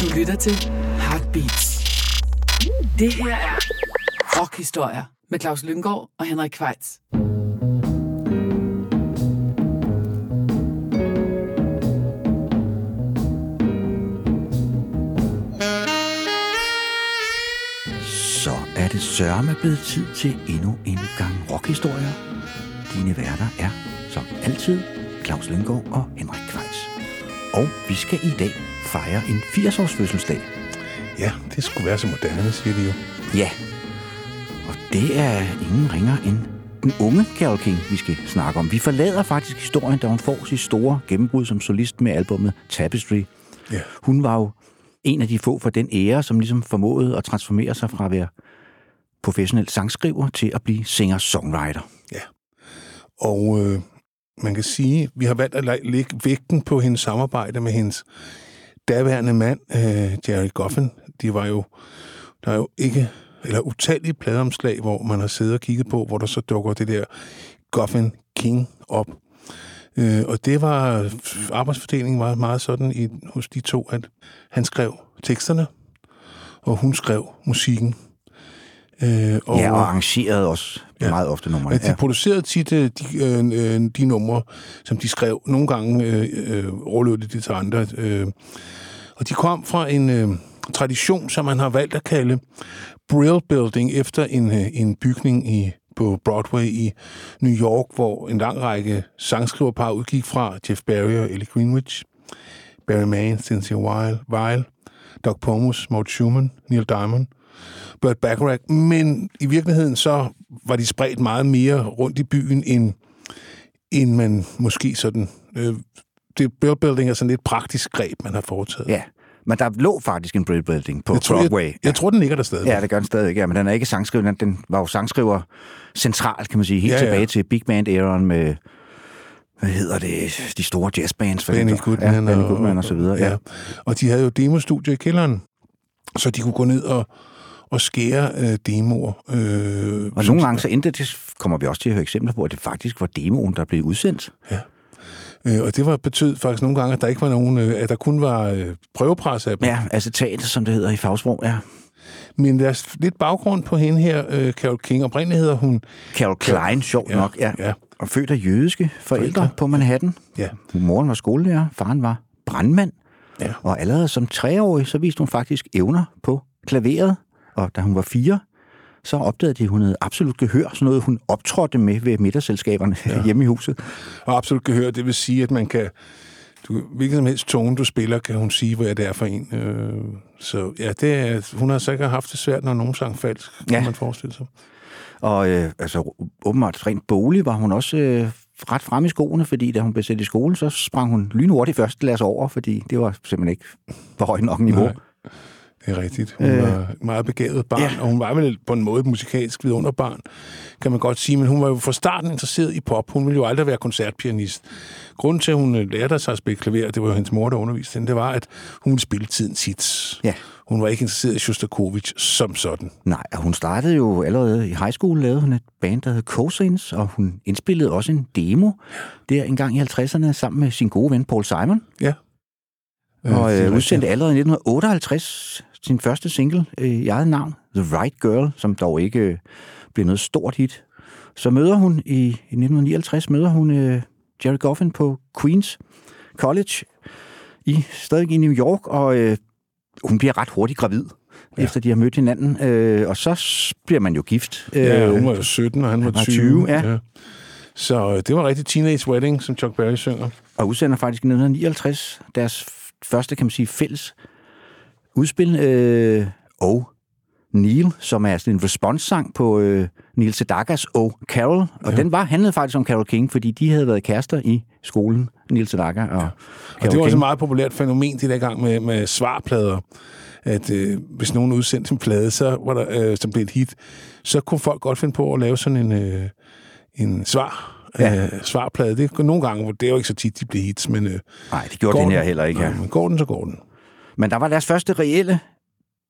Du lytter til Heartbeats. Det her er Rockhistorier med Claus Lynggaard og Henrik Kvejts. Så er det sørme blevet tid til endnu en gang rockhistorier. Dine værter er, som altid, Claus Lynggaard og Henrik Kvejs. Og vi skal i dag fejre en 80-års fødselsdag. Ja, det skulle være så moderne, siger de jo. Ja, og det er ingen ringer end den unge Carole King, vi skal snakke om. Vi forlader faktisk historien, da hun får sit store gennembrud som solist med albumet Tapestry. Ja. Hun var jo en af de få for den ære, som ligesom formåede at transformere sig fra at være professionel sangskriver til at blive singer-songwriter. Ja. Og øh, man kan sige, vi har valgt at lægge vægten på hendes samarbejde med hendes daværende mand, øh, Jerry Goffin. De var jo, der er jo ikke, eller utallige pladeomslag, hvor man har siddet og kigget på, hvor der så dukker det der Goffin King op. Øh, og det var, arbejdsfordelingen var meget sådan i, hos de to, at han skrev teksterne, og hun skrev musikken. Øh, Og, ja, og arrangerede også ja. Meget ofte numre. Ja, de producerede tit øh, de, øh, øh, de numre, som de skrev. Nogle gange øh, øh, overlod de det til andre. Øh. Og de kom fra en øh, tradition, som man har valgt at kalde Brill Building, efter en, øh, en bygning i på Broadway i New York, hvor en lang række sangskriverpar udgik fra Jeff Barry og Ellie Greenwich, Barry Mann, Cynthia Weil, Weil Doug Pomus, Mort Schumann, Neil Diamond, Burt Bacharach, men i virkeligheden så var de spredt meget mere rundt i byen, end, end man måske sådan... Øh, det Bill Building er sådan lidt praktisk greb, man har foretaget. Ja, men der lå faktisk en Brill Building på jeg tror, Broadway. Jeg, jeg tror, den ligger der stadig. Ja, det gør den stadig, ja, men den er ikke sangskriver. Den, var jo sangskriver central, kan man sige, helt Ja, ja, ja. tilbage til Big Band-æraen med, hvad hedder det, de store jazzbands. Benny. Goodman, ja, Benny Goodman og, så videre. Ja. Og de havde jo demostudier i kælderen, så de kunne gå ned og, og skære øh, demoer. Øh, Og nogle gange så endte det, kommer vi også til at høre eksempler på, at det faktisk var demoen, der blev udsendt. Øh, og det var betød faktisk nogle gange, at der ikke var nogen, øh, at der kun var øh, prøvepres af dem. Ja, acetat, som det hedder i fagsprog, ja. Men lad os lidt baggrund på hende her, øh, Carol King. Oprindeligt hedder hun... Carol Klein, sjovt Ja, nok, ja. ja. Og født af jødiske forældre, Forældre. på Manhattan. Ja. Moren var skolelærer, faren var brandmand. Ja. Og allerede som treårig, så viste hun faktisk evner på klaveret. Og da hun var fire, så opdagede de, at hun havde absolut gehør. Sådan noget, hun optrådte med ved middagsselskaberne ja. hjemme i huset. Og absolut gehør, det vil sige, at man kan... Du, hvilken som helst tone, du spiller, kan hun sige, hvad det er for en. Øh, så ja, det er, hun har sikkert haft det svært, når nogen sang falsk, kan Ja. man forestille sig. Og øh, altså, åbenbart rent bolig var hun også øh, ret frem i skoene, fordi da hun blev sendt i skole, så sprang hun lynhurtigt første klasse over, fordi det var simpelthen ikke på højt nok niveau. Nej. Det er rigtigt. Hun øh, var et meget begavet barn, ja. og hun var vel på en måde et musikalsk vidunderbarn, kan man godt sige. Men hun var jo fra starten interesseret i pop. Hun ville jo aldrig være koncertpianist. Grunden til, at hun øh, lærte sig at spille klaver, det var jo hendes mor, der underviste hende, det var, at hun spille tidens hits. Ja. Hun var ikke interesseret i Shostakovich som sådan. Nej, og hun startede jo allerede i high school, lavede hun et band, der hed Cousins, og hun indspillede også en demo der en gang i 50'erne sammen med sin gode ven Paul Simon, Ja. Og det er øh, udsendte allerede i 1958 sin første single øh, i eget navn, The Right Girl, som dog ikke øh, blev noget stort hit. Så møder hun i, i 1959 møder hun øh, Jerry Goffin på Queens College i stadig i New York, og øh, hun bliver ret hurtigt gravid, ja. efter de har mødt hinanden, øh, og så bliver man jo gift. Ja, Øh, hun var jo 17, og han var var 20. 20, ja. Så øh, det var rigtig Teenage Wedding, som Chuck Berry synger. og udsender faktisk i 1959 deres første, kan man sige, fælles udspil, øh, og Neil, som er sådan en response-sang på øh, Neil Sedakas og Carol, og ja. den var handlede faktisk om Carol King, fordi de havde været kærester i skolen, Neil Sedaka og ja. Og Carol det var også et meget populært fænomen, det der gang med, med svarplader. At øh, hvis nogen udsendte en plade, så var der, øh, som blev et hit, så kunne folk godt finde på at lave sådan en, øh, en svar, Ja. øh, svarplade. Det nogle gange, det er jo ikke så tit, de bliver hits, men øh, Nej, det gjorde går den her heller ikke. Nej, men går den, så går den. Men der var deres første reelle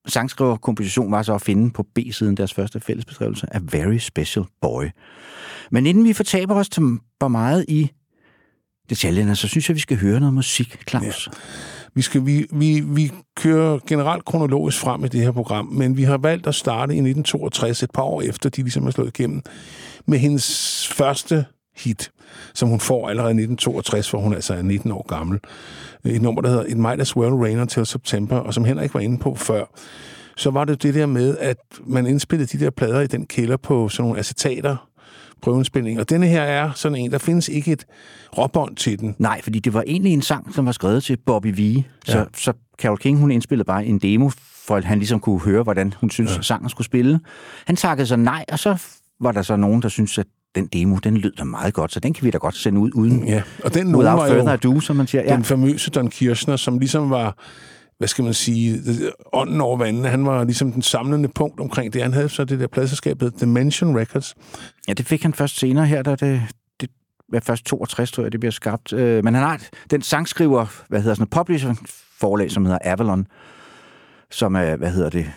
sangskriverkomposition var så at finde på B-siden deres første fællesbeskrivelse af Very Special Boy. Men inden vi fortaber os til for meget i detaljerne, så synes jeg, vi skal høre noget musik, Claus. Ja. Vi, skal, vi, vi, vi kører generelt kronologisk frem i det her program, men vi har valgt at starte i 1962, et par år efter de ligesom er slået igennem, med hendes første hit, som hun får allerede i 1962, hvor hun altså er 19 år gammel. Et nummer, der hedder It Might As Well Rain Until September, og som Henrik var inde på før, så var det det der med, at man indspillede de der plader i den kælder på sådan nogle acetater, prøveindspilning. Og denne her er sådan en, der findes ikke et råbånd til den. Nej, fordi det var egentlig en sang, som var skrevet til Bobby V. Så, ja. så Carol King, hun indspillede bare en demo, for at han ligesom kunne høre, hvordan hun synes, ja. sangen skulle spille. Han takkede så nej, og så var der så nogen, der synes at den demo, den lød da meget godt, så den kan vi da godt sende ud uden ja. og den without var further ado, som man siger. Ja. Den famøse Don Kirchner, som ligesom var hvad skal man sige, ånden over vandene. Han var ligesom den samlende punkt omkring det. Han havde så det der pladserskab, Dimension Records. Ja, det fik han først senere her, da det, det var først 62, tror jeg, det bliver skabt. Øh, men han har den sangskriver, hvad hedder sådan et publisher forlag, som hedder Avalon, som er, hvad hedder det,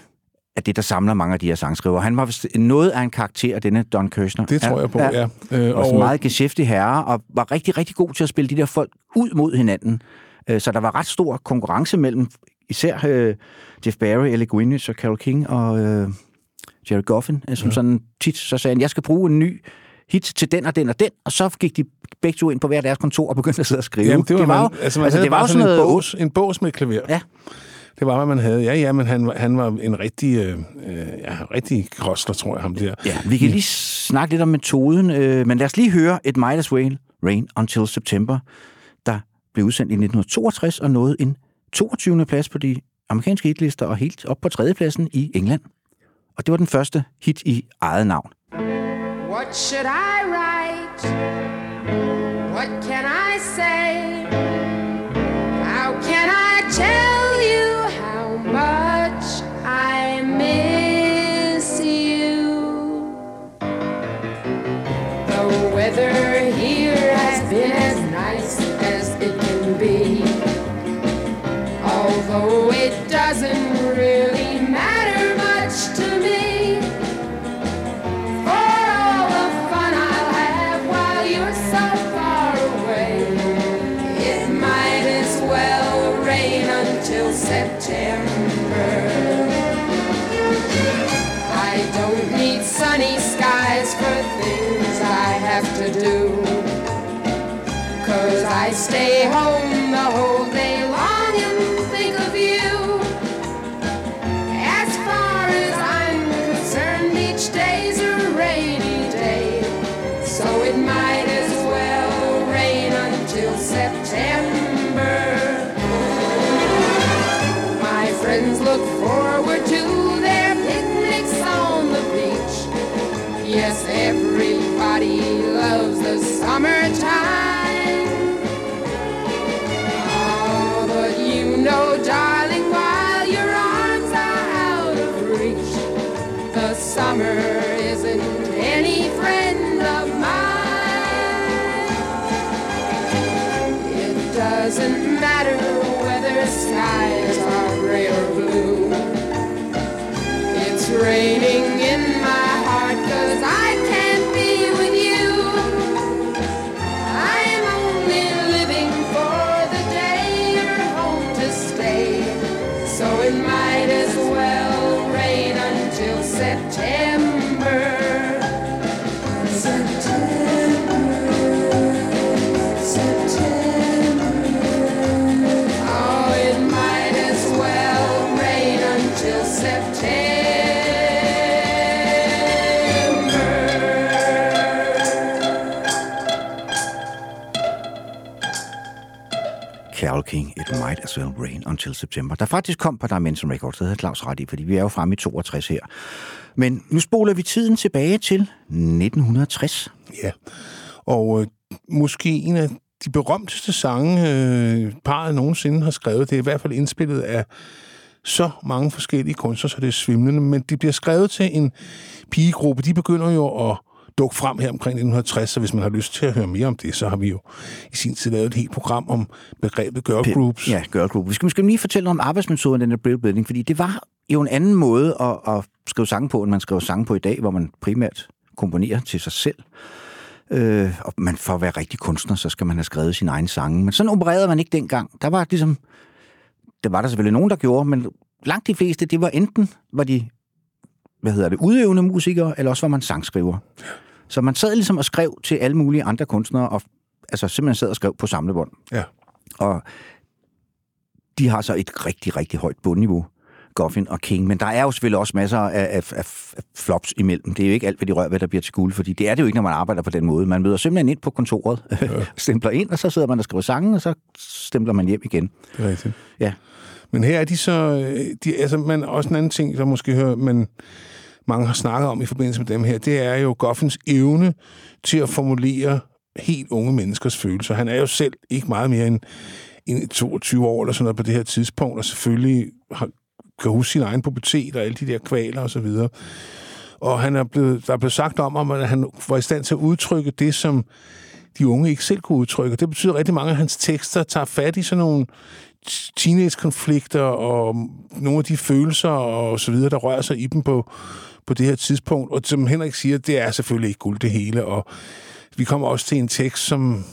er det, der samler mange af de her sangskriver. Han var vist noget af en karakter, denne Don Kirshner. Det tror jeg på, ja. ja. Øh, og, og meget geschæftig herre, og var rigtig, rigtig god til at spille de der folk ud mod hinanden. Øh, så der var ret stor konkurrence mellem især øh, Jeff Barry, Ellie Gwyneth og Carole King og øh, Jerry Goffin, øh, som ja. sådan tit så sagde, jeg skal bruge en ny hit til den og den og den, og så gik de begge to ind på hver deres kontor og begyndte at sidde og skrive. Jamen, det var, det var man, jo, altså, man altså, det var sådan noget... en, bås, en bås med klaver. Ja. Det var, hvad man havde. Ja, ja, men han, han var en rigtig, øh, øh ja, rigtig krosler, tror jeg, ham der. Ja, vi kan lige snakke lidt om metoden, øh, men lad os lige høre et Might As Well Rain Until September, der blev udsendt i 1962 og nåede en 22. plads på de amerikanske hitlister og helt op på tredjepladsen i England. Og det var den første hit i eget navn. What should I write? Although it doesn't really matter much to me. For all the fun I'll have while you're so far away, it might as well rain until September. I don't need sunny skies for things I have to do. Cause I stay home the whole day King, It Might As Well Rain Until September, der faktisk kom på Dimension Records, det havde Claus ret i, fordi vi er jo fremme i 62 her. Men nu spoler vi tiden tilbage til 1960. Ja, og øh, måske en af de berømteste sange, øh, parret nogensinde har skrevet, det er i hvert fald indspillet af så mange forskellige kunstnere, så det er svimlende, men de bliver skrevet til en pigegruppe. De begynder jo at dukke frem her omkring 1960, så hvis man har lyst til at høre mere om det, så har vi jo i sin tid lavet et helt program om begrebet girl groups. Ja, girl group. Vi skal måske lige fortælle om arbejdsmetoden den Brill Building, fordi det var jo en anden måde at, at skrive sange på, end man skriver sange på i dag, hvor man primært komponerer til sig selv. Øh, og man for at være rigtig kunstner, så skal man have skrevet sin egen sange. Men sådan opererede man ikke dengang. Der var ligesom det var der selvfølgelig nogen, der gjorde, men langt de fleste, det var enten, var de, hvad hedder det, udøvende musikere, eller også var man sangskriver. Så man sad ligesom og skrev til alle mulige andre kunstnere, og altså simpelthen sad og skrev på samlebånd. Ja. Og de har så et rigtig, rigtig højt bundniveau, Goffin og King. Men der er jo selvfølgelig også masser af, af, af, flops imellem. Det er jo ikke alt, hvad de rører ved, der bliver til guld, fordi det er det jo ikke, når man arbejder på den måde. Man møder simpelthen ind på kontoret, ja. stempler ind, og så sidder man og skriver sangen, og så stempler man hjem igen. Det er rigtigt. Ja. Men her er de så... øh, De, altså, man, også en anden ting, der måske hører, men mange har snakket om i forbindelse med dem her, det er jo Goffins evne til at formulere helt unge menneskers følelser. Han er jo selv ikke meget mere end, end 22 år eller sådan noget på det her tidspunkt, og selvfølgelig har, kan huske sin egen pubertet og alle de der kvaler og så videre. Og han er blevet, der er blevet sagt om ham, at han var i stand til at udtrykke det, som de unge ikke selv kunne udtrykke. Det betyder at rigtig mange af hans tekster tager fat i sådan nogle teenage-konflikter og nogle af de følelser og så videre, der rører sig i dem på, på det her tidspunkt. Og som Henrik siger, det er selvfølgelig ikke guld det hele, og vi kommer også til en tekst, som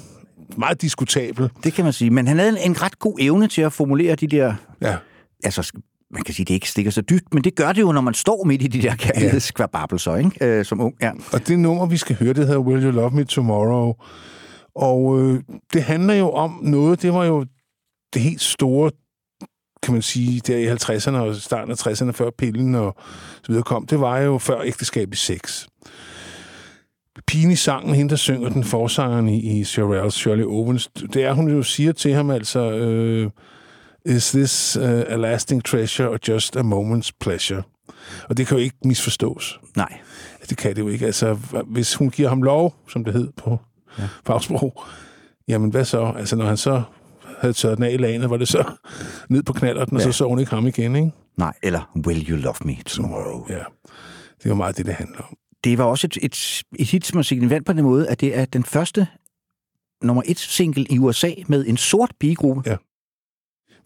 meget diskutabel. Det kan man sige. Men han havde en, en ret god evne til at formulere de der... Ja, Altså, man kan sige, det ikke stikker så dybt, men det gør det jo, når man står midt i de der kærlighedskvababelser, ikke? Øh, som ung. Ja. og det nummer, vi skal høre, det hedder Will You Love Me Tomorrow. Og øh, det handler jo om noget, det var jo det helt store, kan man sige, der i 50'erne og starten af 60'erne, før pillen og så videre kom, det var jo før ægteskab i sex. Pigen i sangen, hende der synger den, forsangeren i, i Shirelles, Shirley Owens, det er, hun jo siger til ham altså, øh, is this uh, a lasting treasure or just a moment's pleasure? Og det kan jo ikke misforstås. Nej. Det kan det jo ikke. Altså, hvis hun giver ham lov, som det hed på ja. fagsprog, jamen hvad så? Altså, når han så havde tørret den af i lanet, var det så ned på knallerten, og Ja. så så hun ikke ham igen, ikke? Nej, eller Will You Love Me Tomorrow. Ja. Det jo meget det, det handler om. Det var også et, et, et hit, som er signifikant på den måde, at det er den første nummer et single i USA med en sort pigegruppe. Ja.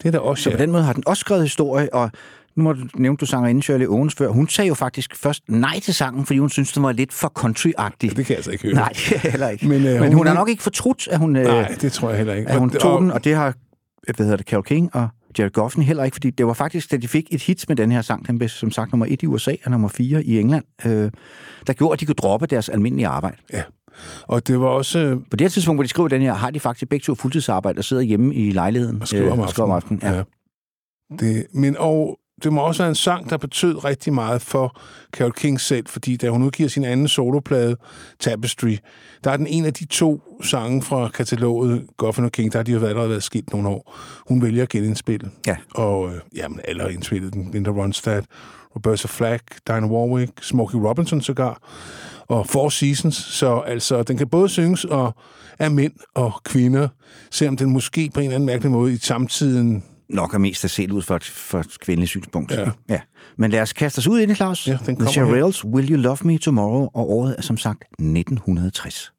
Det er da også, Så på den måde har den også skrevet historie, og nu må du nævne, du sanger inden Shirley Owens før. Hun sagde jo faktisk først nej til sangen, fordi hun synes, den var lidt for country-agtig. Det kan jeg altså ikke høre. Nej, heller ikke. Men, øh, øh, Men hun- hun, har nok ikke fortrudt, at hun, øh, Nej, det tror jeg heller ikke. at hun Og- tog og- den, og det har hvad hedder det, Carole King og Jared Goffin heller ikke, fordi det var faktisk, da de fik et hit med den her sang, den blev som sagt nummer et i USA og nummer fire i England, øh, der gjorde, at de kunne droppe deres almindelige arbejde. Ja. Og det var også... øh, På det her tidspunkt, hvor de skriver den her, har de faktisk begge to fuldtidsarbejde og sidder hjemme i lejligheden. Og skriver om øh, og skriver om aftenen. Ja. Ja. Det, men og det må også være en sang, der betød rigtig meget for Carole King selv, fordi da hun udgiver sin anden soloplade, Tapestry, der er den en af de to sange fra kataloget Goffin og King, der har de jo allerede været skilt nogle år. Hun vælger at genindspille. Ja. Og øh, jamen, alle har indspillet den. Linda Ronstadt, Roberta Flack, Dinah Warwick, Smokey Robinson sågar, og Four Seasons. Så altså, den kan både synges og af mænd og kvinder, selvom den måske på en eller anden mærkelig måde i samtiden Nok er mest at se ud for et kvindeligt synspunkt. Ja. ja. Men lad os kaste os ud i det, Claus. Ja, den kommer Shirelles, Will You Love Me Tomorrow, og året er som sagt 1960.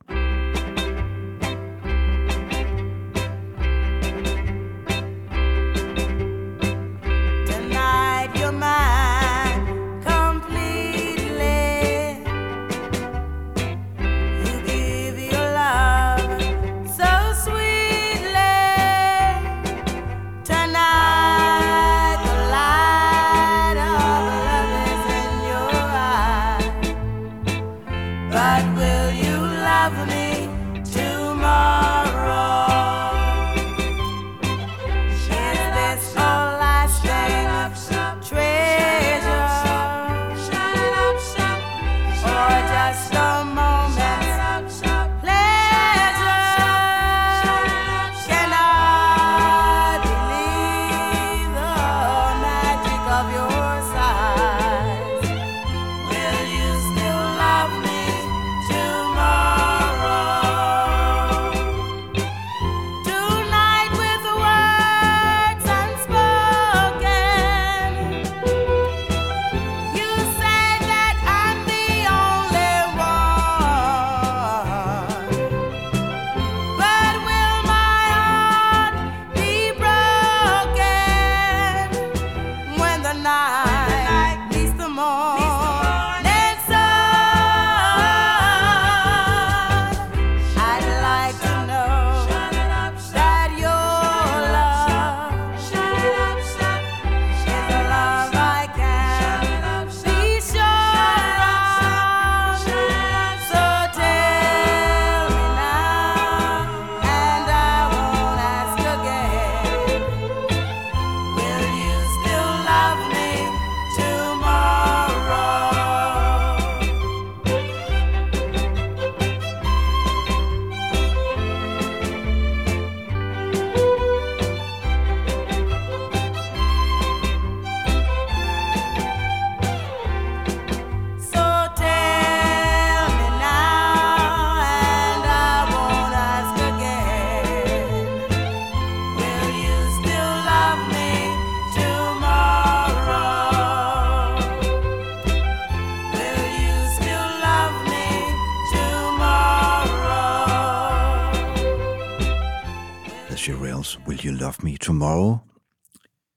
Tomorrow?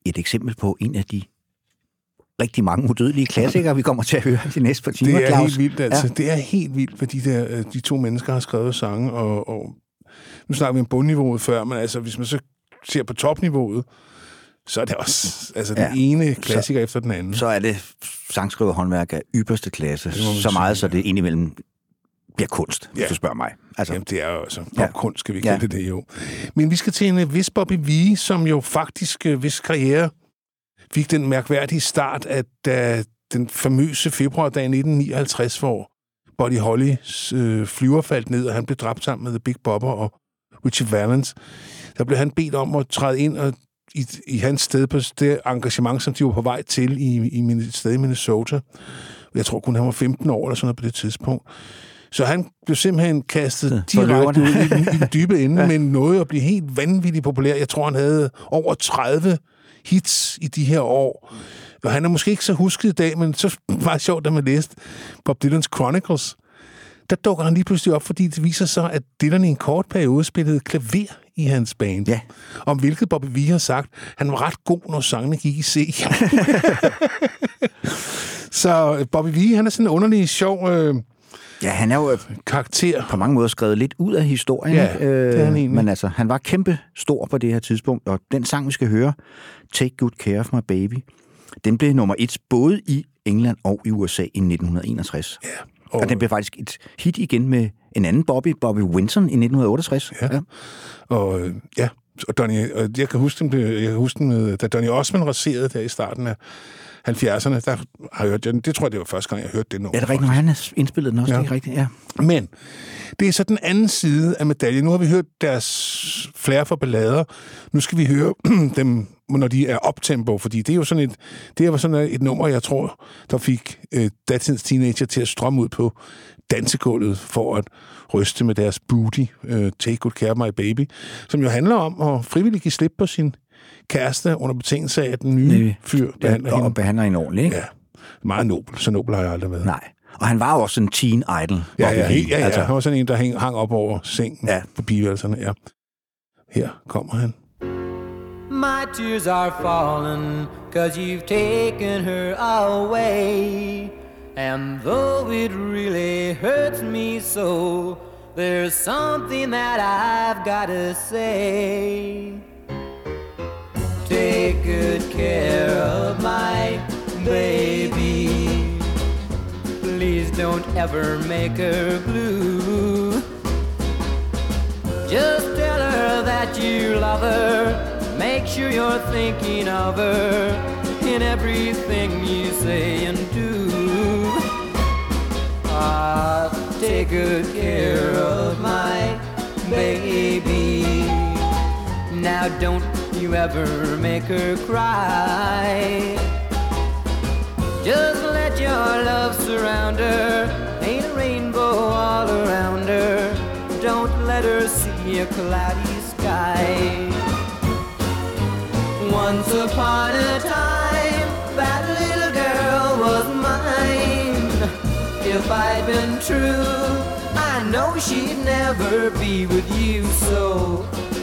Et eksempel på en af de rigtig mange udødelige klassikere, vi kommer til at høre de næste par timer, Det er Claus. helt vildt, altså. Ja. Ja. Det er helt vildt, hvad de, der, øh, de to mennesker har skrevet sange, og, og nu snakker vi om bundniveauet før, men altså, hvis man så ser på topniveauet, så er det også altså, den Ja. ene klassiker efter den anden. Så er det sangskriverhåndværk af ypperste klasse. Så meget, sige, så det indimellem bliver kunst, hvis Ja. du spørger mig. Altså, Jamen, det er jo altså Ja. popkunst, skal vi Ja. kalde det det jo. Men vi skal til en øh, vis Bobby V, som jo faktisk, øh, hvis karriere fik den mærkværdige start, at da den famøse februardag 1959, hvor Buddy Hollys øh, flyver faldt ned, og han blev dræbt sammen med The Big Bopper og Richie Valens, der blev han bedt om at træde ind og i, i hans sted på det engagement, som de var på vej til i, i min, sted i Minnesota. Jeg tror kun, han var 15 år eller sådan noget på det tidspunkt. Så han blev simpelthen kastet direkte ud i den, i den dybe ende, ja. men nåede at blive helt vanvittigt populær. Jeg tror, han havde over 30 hits i de her år. Og han er måske ikke så husket i dag, men så var det sjovt, da man læste Bob Dylans Chronicles. Der dukker han lige pludselig op, fordi det viser sig, at Dylan i en kort periode spillede klaver i hans band. Ja. Om hvilket Bobby V har sagt, han var ret god, når sangene gik i C. så Bobby V, han er sådan en underlig, sjov øh, ja, han er jo øh, karakter. på mange måder skrevet lidt ud af historien. Ja, ikke? det er han egentlig. Men altså, han var kæmpe stor på det her tidspunkt, og den sang, vi skal høre, Take Good Care of My Baby, den blev nummer et både i England og i USA i 1961. Ja, og, og den blev faktisk et hit igen med en anden Bobby, Bobby Winton i 1968. Ja. Og øh, ja, og Donny, jeg kan huske den, jeg kan huske den med, da Donny Osmond raserede der i starten af 70'erne, der har jeg hørt den. Det tror jeg, det var første gang, jeg hørte det nummer. Ja, det er rigtigt, når han har indspillet den også, Ja. ja. det er rigtigt, ja. Men det er så den anden side af medaljen. Nu har vi hørt deres flere for ballader. Nu skal vi høre dem, når de er optempo, fordi det er jo sådan et, det var sådan et nummer, jeg tror, der fik øh, datidens teenager til at strømme ud på dansegulvet for at ryste med deres booty, øh, Take Good Care of My Baby, som jo handler om at frivilligt give slip på sin kæreste under betingelse af, at den nye Nej. fyr behandler ja og hende. behandler hende ordentligt, ikke? Ja, meget nobel. Så nobel har jeg aldrig været. Nej. Og han var jo også en teen idol. Ja, ja, ja, ja. Altså, Han var sådan en, der hæng, hang op over sengen. Ja. på pigeværelserne. Ja. Her kommer han. My tears are falling cause you've taken her away. And though it really hurts me so, there's something that I've gotta say. Take good care of my baby. Please don't ever make her blue. Just tell her that you love her. Make sure you're thinking of her in everything you say and do. Ah, take good care of my baby. Now don't you ever make her cry. Just let your love surround her. Paint a rainbow all around her. Don't let her see a cloudy sky. Once upon a time, that little girl was mine. If I'd been true, I know she'd never be with you. So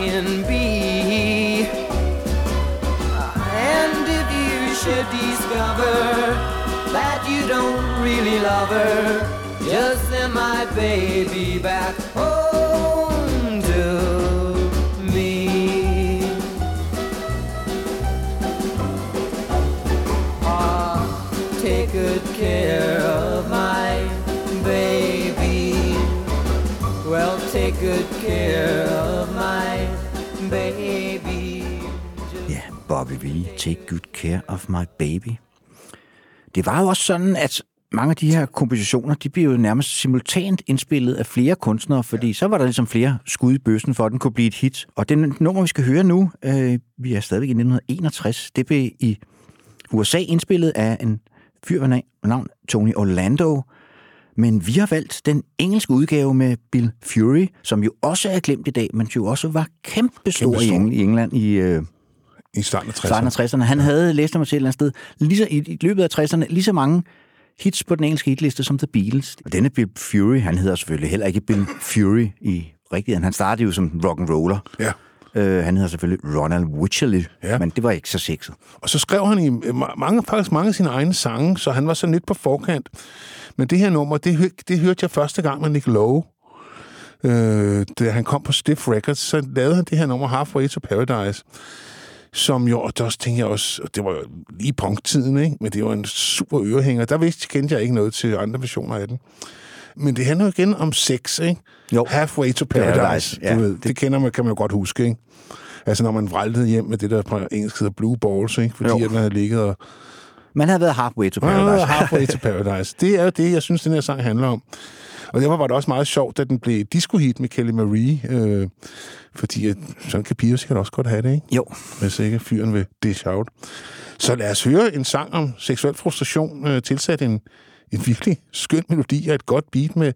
can be. And if you should discover that you don't really love her, just send my baby back home Ja, Bobby V, Take Good Care of My Baby. Det var jo også sådan, at mange af de her kompositioner, de bliver jo nærmest simultant indspillet af flere kunstnere, fordi så var der ligesom flere skud i bøssen for, at den kunne blive et hit. Og den nummer, vi skal høre nu, øh, vi er stadigvæk i 1961, det blev i USA indspillet af en fyr ved navn Tony Orlando, men vi har valgt den engelske udgave med Bill Fury, som jo også er glemt i dag, men jo også var kæmpe stor i, Kæmpestor. England, i England i øh, I starten af 60'erne. starten af 60'erne. Han havde læst mig til et eller andet sted, lige så, i, i løbet af 60'erne, lige så mange hits på den engelske hitliste som The Beatles. Og denne Bill Fury, han hedder selvfølgelig heller ikke Bill Fury i rigtigheden. Han startede jo som rock and roller. Ja. Øh, han hedder selvfølgelig Ronald Wycherley, Ja. men det var ikke så sexet. Og så skrev han i ma- mange, faktisk mange af sine egne sange, så han var så lidt på forkant. Men det her nummer, det, det hørte jeg første gang med Nick Lowe. Øh, da han kom på Stiff Records, så lavede han det her nummer Halfway to Paradise, som jo, og der tænkte jeg også, og det var jo lige punktiden, ikke? men det var en super ørehænger. Der vidste, kendte jeg ikke noget til andre versioner af den. Men det handler jo igen om sex, ikke? Jo. Halfway to Paradise, Paradise, ja, du ved. Det, det kender man, kan man jo godt huske, ikke? Altså, når man vræltede hjem med det der på engelsk hedder blue balls, ikke? Fordi Jo. at man havde ligget og... Man havde været halfway to Paradise. paradise. halfway to Paradise. Det er jo det, jeg synes, den her sang handler om. Og derfor var det også meget sjovt, da den blev disco-hit med Kelly Marie. Øh, fordi at, sådan kan piger sikkert også godt have det, ikke? Jo, Hvis ikke fyren vil dish out. Så lad os høre en sang om seksuel frustration, øh, tilsat en, en virkelig skøn melodi og et godt beat med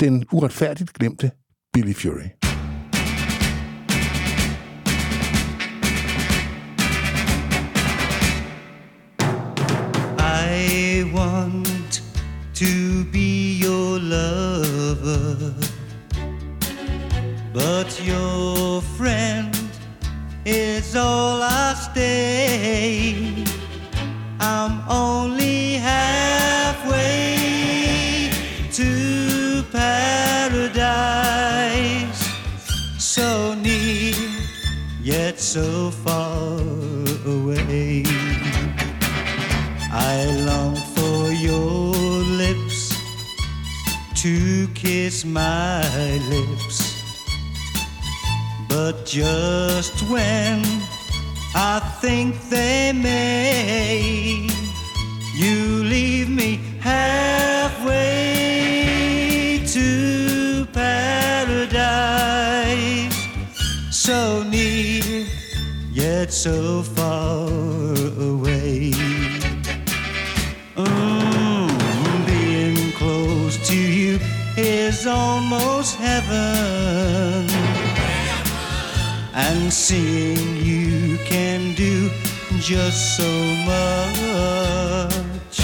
den uretfærdigt glemte Billy Fury. I want to be but your friend is all I stay. Kiss my lips. But just when I think they may, you leave me halfway to paradise. So near, yet so far Seeing you can do just so much.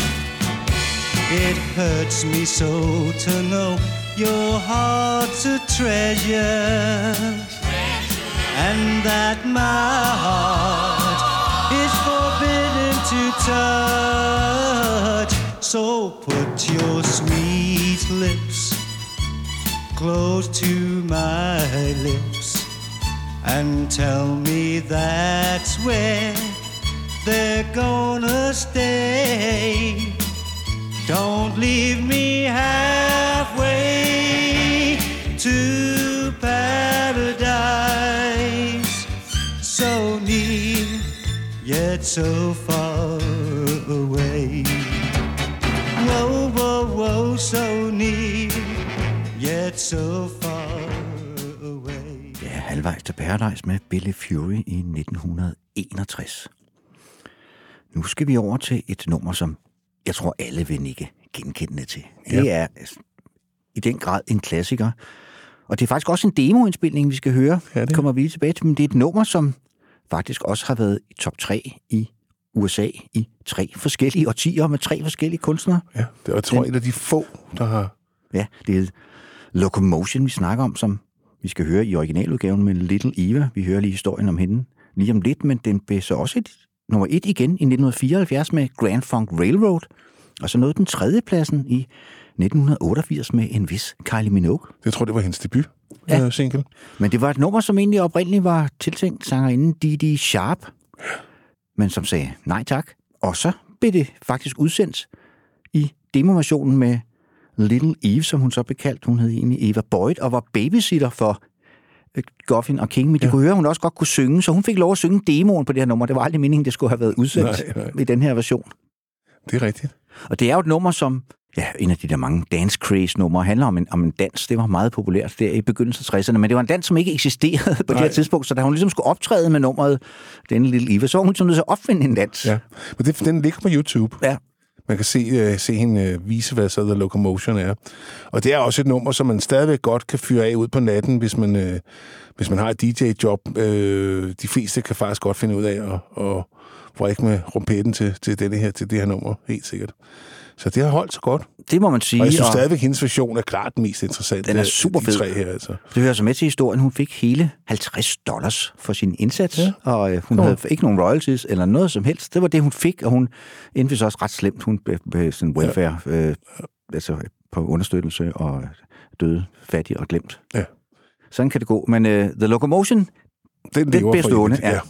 It hurts me so to know your heart's a treasure. And that my heart is forbidden to touch. So put your sweet lips close to my lips and tell me that's where they're gonna stay. Don't leave me halfway to paradise. So near, yet so far away. Whoa, whoa, whoa, so near, yet so far halvvejs til Paradise med Billy Fury i 1961. Nu skal vi over til et nummer, som jeg tror alle vil ikke genkendende til. Det Ja. er i den grad en klassiker. Og det er faktisk også en demoindspilning, vi skal høre. Ja, det er. kommer vi lige tilbage til, men det er et nummer, som faktisk også har været i top 3 i USA i tre forskellige årtier med tre forskellige kunstnere. Ja, det er, jeg tror, et af de få, der har... Ja, det er Locomotion, vi snakker om, som vi skal høre i originaludgaven med Little Eva. Vi hører lige historien om hende lige om lidt, men den blev så også et, nummer et igen i 1974 med Grand Funk Railroad, og så nåede den tredje pladsen i 1988 med en vis Kylie Minogue. Jeg tror, det var hendes debut Ja. øh, single. Men det var et nummer, som egentlig oprindeligt var tiltænkt sangerinden Didi Sharp, men som sagde nej tak. Og så blev det faktisk udsendt i demoversionen med Little Eve, som hun så blev kaldt. Hun hed egentlig Eva Boyd og var babysitter for øh, Goffin og King, men de ja. kunne høre, at hun også godt kunne synge, så hun fik lov at synge demoen på det her nummer. Det var aldrig meningen, det skulle have været udsendt Nej, nej. i den her version. Det er rigtigt. Og det er jo et nummer, som ja, en af de der mange dance craze numre handler om en, om en dans. Det var meget populært der i begyndelsen af 60'erne, men det var en dans, som ikke eksisterede på Nej. det her tidspunkt, så da hun ligesom skulle optræde med nummeret, denne lille Eva, så var hun ligesom nødt til at opfinde en dans. Ja. Men det, den ligger på YouTube. ja. Man kan se, øh, se hende øh, vise, hvad så The Locomotion er. Og det er også et nummer, som man stadigvæk godt kan fyre af ud på natten, hvis man, øh, hvis man har et DJ-job. Øh, de fleste kan faktisk godt finde ud af at, at brække med rumpetten til, til, denne her, til det her nummer, helt sikkert. Så det har holdt så godt. Det må man sige. Og jeg synes og stadigvæk, at hendes version er klart den mest interessante. Den er super fed. tre her, altså. det hører så med til historien. Hun fik hele 50 dollars for sin indsats, ja. og øh, hun Nå. havde ikke nogen royalties eller noget som helst. Det var det, hun fik, og hun endte så også ret slemt. Hun blev sådan welfare, ja. øh, altså på understøttelse og døde fattig og glemt. Ja. Sådan kan det gå. Men øh, The Locomotion, Den, Den bliver stående, evigt, ja.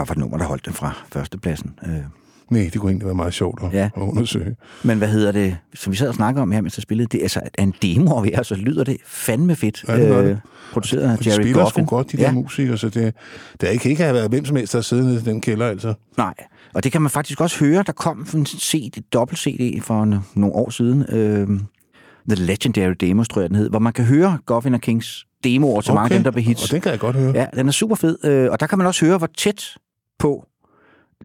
Hvad for et nummer, der holdt den fra førstepladsen. Øh, Nej, det kunne egentlig være meget sjovt at, Ja. at undersøge. Men hvad hedder det, som vi sad og snakkede om her, mens jeg spillede, det er altså er en demo ved, så lyder det fandme fedt. Ja, det det. produceret af Og de Jerry spiller Goffin. sgu godt, de der ja. musikere, så det, det kan ikke have været hvem som helst, der sidder nede i den kælder, altså. Nej, og det kan man faktisk også høre. Der kom en CD, dobbelt CD for en, nogle år siden. Øh, The Legendary Demos, tror jeg, den hed, hvor man kan høre Goffin og Kings demoer til okay. mange af dem, der blev hits. Og den kan jeg godt høre. Ja, den er super fed. Øh, og der kan man også høre, hvor tæt på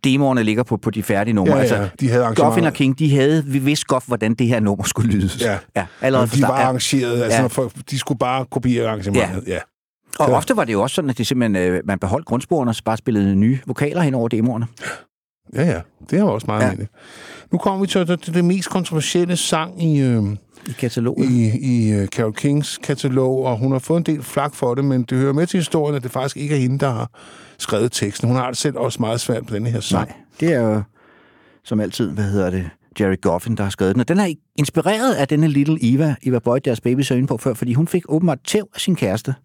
demoerne ligger på, på de færdige numre. Ja, ja, de havde. Goffin og King, de havde, vi vidste godt, hvordan det her nummer skulle lyde. Ja. ja allerede de var Ja. arrangeret, altså, Ja. for, de skulle bare kopiere arrangementet. Ja. ja. Og Ja. ofte var det jo også sådan, at det simpelthen, øh, man beholdt grundsporene og så bare spillede nye vokaler hen over demoerne. Ja, ja. Det er jo også meget Ja. meningen. Nu kommer vi til det, til det mest kontroversielle sang i, øh, I kataloget. i, i øh, Carol Kings katalog, og hun har fået en del flak for det, men det hører med til historien, at det faktisk ikke er hende, der har skrevet teksten. Hun har det selv også meget svært på denne her sang. Nej, det er jo som altid, hvad hedder det, Jerry Goffin, der har skrevet den. Og den er inspireret af denne Little Eva, Eva Boyd, deres baby så inde på før, fordi hun fik åbenbart tæv af sin kæreste.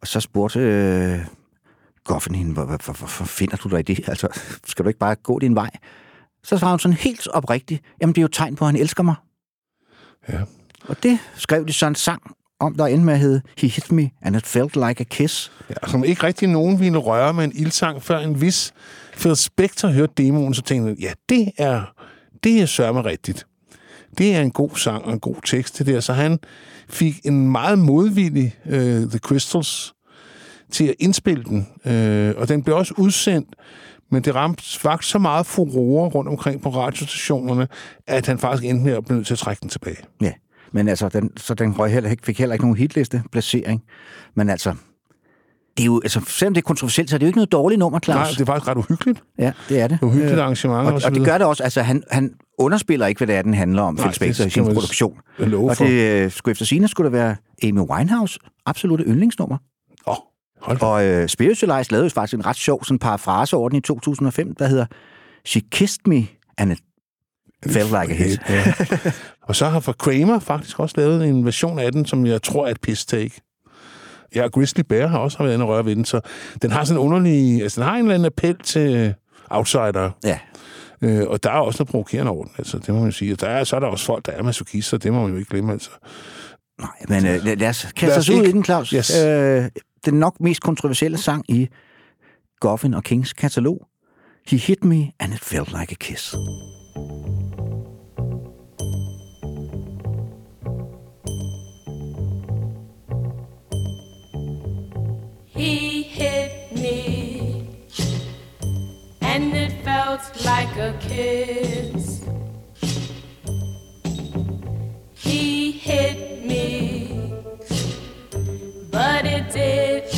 Og så spurgte øh, Goffin hende, hvor, hvor, hvor, finder du dig i det? Altså, skal du ikke bare gå din vej? Så svarede hun sådan helt oprigtigt, jamen det er jo tegn på, at han elsker mig. Ja. Og det skrev de så en sang om, der endte med at hedde He Hit Me, and It Felt Like a Kiss. Ja, som ikke rigtig nogen ville røre med en ildsang, før en vis Phil Spector hørte demoen, så tænkte ja, det er, det er sørme rigtigt. Det er en god sang og en god tekst til det, så han fik en meget modvillig uh, The Crystals til at indspille den. Øh, og den blev også udsendt, men det ramte faktisk så meget furore rundt omkring på radiostationerne, at han faktisk endte med at blive nødt til at trække den tilbage. Ja, men altså, den, så den røg heller ikke, fik heller ikke nogen hitliste placering. Men altså, det er jo, altså, selvom det er kontroversielt, så er det jo ikke noget dårligt nummer, Claus. Nej, det er faktisk ret uhyggeligt. Ja, det er det. Uhyggeligt arrangement og, og og det gør det også. Altså, han, han underspiller ikke, hvad det er, den handler om, Phil Spector, i sin produktion. Og det øh, skulle efter sine skulle det være Amy Winehouse absolutte yndlingsnummer. Åh, hold da. Og øh, Spiritualize lavede jo faktisk en ret sjov sådan paraphrase over den i 2005, der hedder She kissed me, and it felt like a hit. Ja. og så har for Kramer faktisk også lavet en version af den, som jeg tror er et piss take. Ja, og Grizzly Bear har også været inde og røre ved den, så den har sådan en underlig... Altså, den har en eller anden appel til outsider. Ja, Øh, og der er også noget provokerende over den, altså, det må man sige. Og der er, så er der også folk, der er masochister, det må man jo ikke glemme, altså. nej, men øh, lad, os kaste Lad os os ud i den, Claus. Yes. Øh, den nok mest kontroversielle sang i Goffin og Kings katalog. He hit me, and it felt like a kiss. He hit me, and it felt like a kiss. He hit me, but it didn't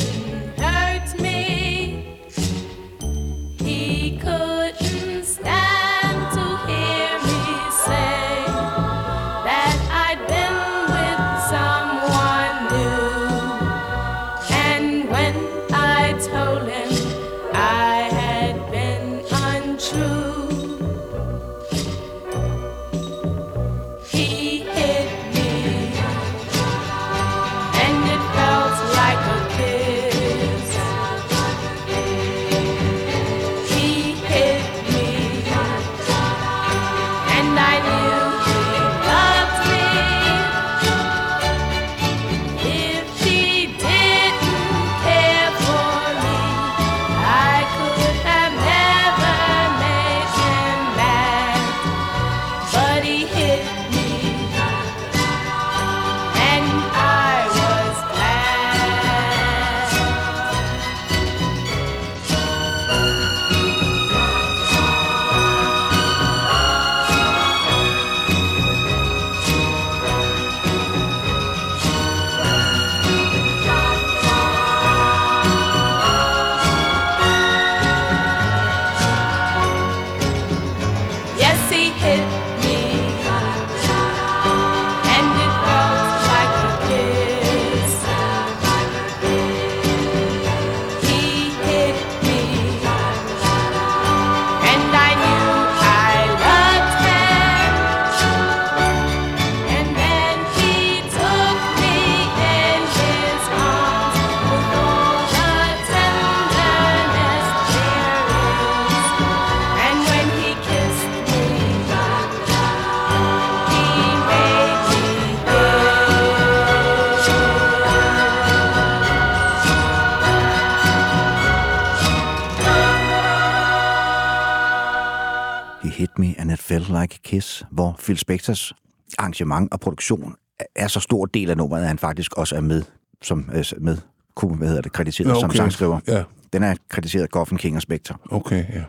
felt like a kiss, hvor Phil Spectors arrangement og produktion er så stor del af nummeret, at han faktisk også er med som øh, med kunne, hvad hedder det, krediteret Ja, okay. som sangskriver. Ja. Den er krediteret Goffin, King og Spector. Okay, ja.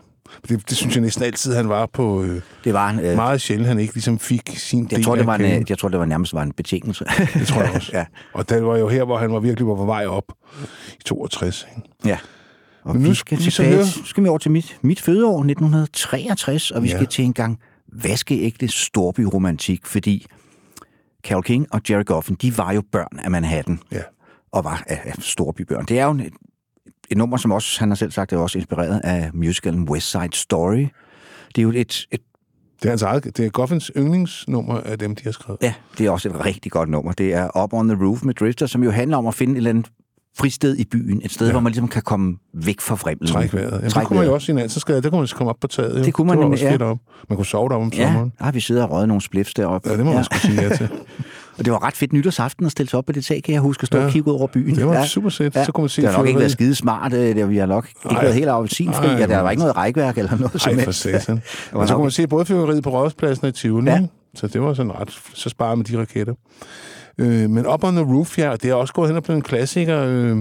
Det, det synes jeg næsten altid, han var på... Øh, Det var en, øh, meget sjældent, han ikke ligesom fik sin del jeg tror, det var en, øh, jeg tror, det var nærmest var en betingelse. Det tror jeg også. ja. Og det var jo her, hvor han var virkelig var på vej op i 62. Ikke? ja. Og Men nu nu skal, vi så høre- skal vi over til mit, mit fødeår, 1963, og vi Ja. skal til en gang vaskeægte storbyromantik, fordi Carole King og Jerry Goffin, de var jo børn af Manhattan. Ja. og var af, af storbybørn. Det er jo en, et nummer, som også, han har selv sagt, er også inspireret af musicalen West Side Story. Det er jo et, et Det er hans eget, det er Goffins yndlingsnummer af dem, de har skrevet. ja, det er også et rigtig godt nummer. Det er Up on the Roof med Drifter, som jo handler om at finde et eller andet fristed i byen. Et sted, ja. hvor man ligesom kan komme væk fra fremlen. Træk vejret. Jamen, Træk det kunne man jo også i en ansatskade. Der kunne man komme op på taget. jo. Det kunne man det var også ja. op. Man kunne sove deroppe om Ja, sommeren. har vi siddet og røget nogle spliffs deroppe. Ja, det må man sgu sige ja til. Og det var ret fedt nytårsaften at stille sig op på det tag, kan jeg huske, at stå Ja. og kigge ud over byen. Det var super fedt. Så kunne man se det har nok ikke været skide smart. øh, Det, vi har nok ikke Ej. været helt appelsinfri, Ej, og der var ikke noget rækværk eller noget som Ej, for helst. var Og så kunne man se både fyrværkeriet på Rådhuspladsen og i Tivoli. Ja? Så det var sådan ret, så sparer man de raketter. Øh, men Up on the Roof, ja, og det er også gået hen og blevet en klassiker. Øh,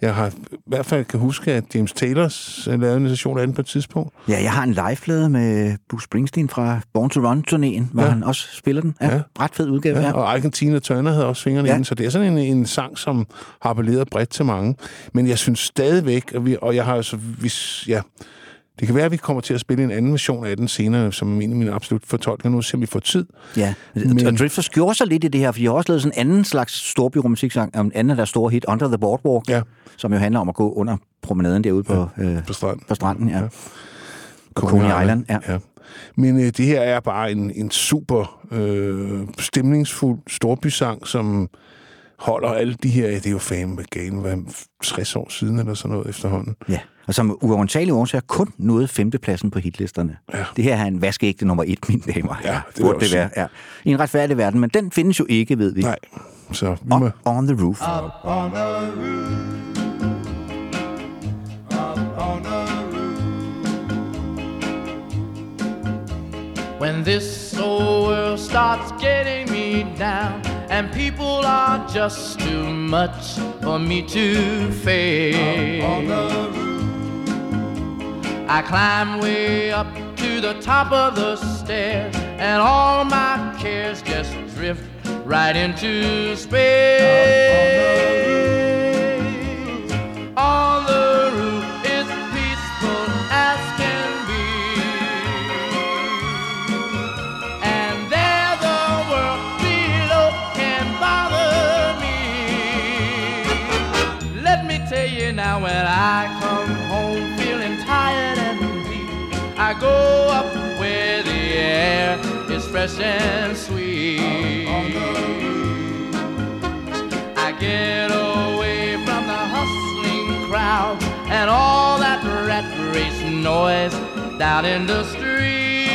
jeg har i hvert fald kan huske, at James Taylors øh, lavede en station af den på et tidspunkt. Ja, jeg har en live med Bruce Springsteen fra Born to Run-turnéen, hvor Ja. han også spiller den. Ja, Ja. ret fed udgave. Ja, Ja. og Argentina Turner havde også fingrene ja. Ja. i den, så det er sådan en, en sang, som har appelleret bredt til mange. Men jeg synes stadigvæk, og, vi, og jeg har altså, hvis, ja, det kan være, at vi kommer til at spille en anden version af den senere, som er en af mine absolut fortolkninger nu, selvom vi får tid. Ja, Men- og Drifters gjorde sig lidt i det her, for de har også lavet sådan en anden slags storbyromantiksang, om en anden af deres store hit, Under the Boardwalk, Ja. som jo handler om at gå under promenaden derude på, øh, På stranden. på stranden. Ja. Ja. Ja. Coney Island, ja. ja. Men øh, det her er bare en, en super øh, stemningsfuld storbysang, som holder alle de her, ja, det er jo fame med Galen, hvad, 60 år siden eller sådan noget efterhånden. ja. Og som uavantagelige årsager kun nåede femtepladsen på hitlisterne. Ja. Det her er en vaskeægte nummer et, mine damer. Ja, det burde jeg det være. Ja. I en retfærdig verden, men den findes jo ikke, ved vi. Nej, så vi må... Up on the roof. on the roof. Up on the roof. When this old world starts getting me down and people are just too much for me to face. I climb way up to the top of the stairs and all my cares just drift right into space. On the roof and all that rat race noise down in the street.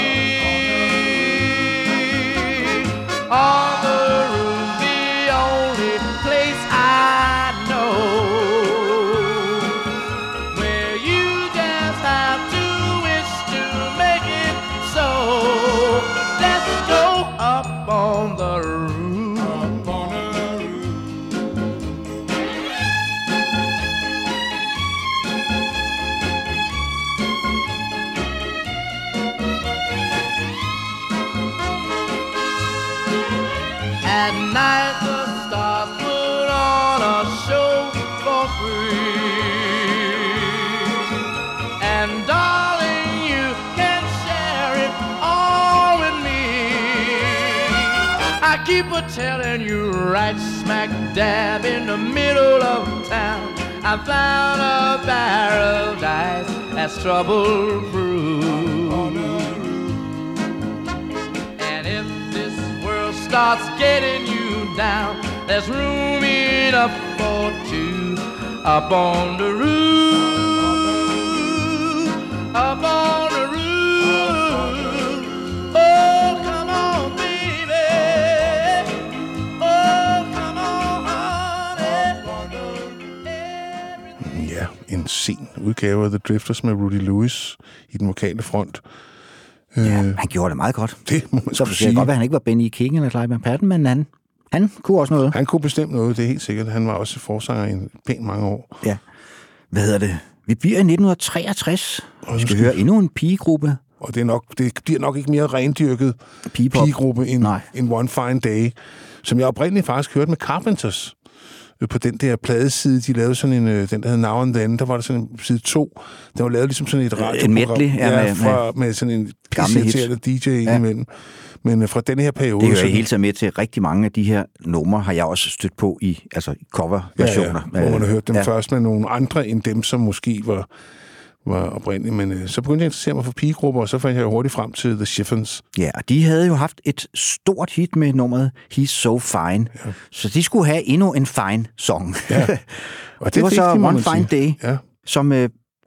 On the roof, Keep telling you right smack dab in the middle of town. I found a dice that's trouble proof. And if this world starts getting you down, there's room enough for two up on the roof. Udgave af The Drifters med Rudy Lewis i den vokale front. Ja, han gjorde det meget godt. Det må man Så det sige. godt at han ikke var Benny King eller Clive Van Patten, men han, han kunne også noget. Han kunne bestemt noget, det er helt sikkert. Han var også forsanger i en pænt mange år. Ja. Hvad hedder det? Vi bliver i 1963. nu Vi skal høre endnu en pigegruppe. Og det, er nok, det bliver nok ikke mere rendyrket Pigepop. pigegruppe end, Nej. end One Fine Day, som jeg oprindeligt faktisk hørte med Carpenters øh, på den der pladeside, de lavede sådan en, øh, den der hed Now and Then, der var der sådan en side 2, der var lavet ligesom sådan et radioprogram. medley, ja, med- fra, med sådan en pisseirriterende DJ ja. indimellem. Men øh, fra den her periode... Det hører så- jeg hele tiden med til. Rigtig mange af de her numre har jeg også stødt på i altså coverversioner. Ja, ja, hvor man har hørt dem. Ja. først med nogle andre end dem, som måske var, var oprindelige. Men øh, så begyndte jeg at interessere mig for pigegrupper, og så fandt jeg hurtigt frem til The Chiffons. Ja, og de havde jo haft et stort hit med nummeret He's So Fine. Ja. Så de skulle have endnu en fine song. Ja. Og det, det var fik så One Fine sige. Day, Ja. som uh,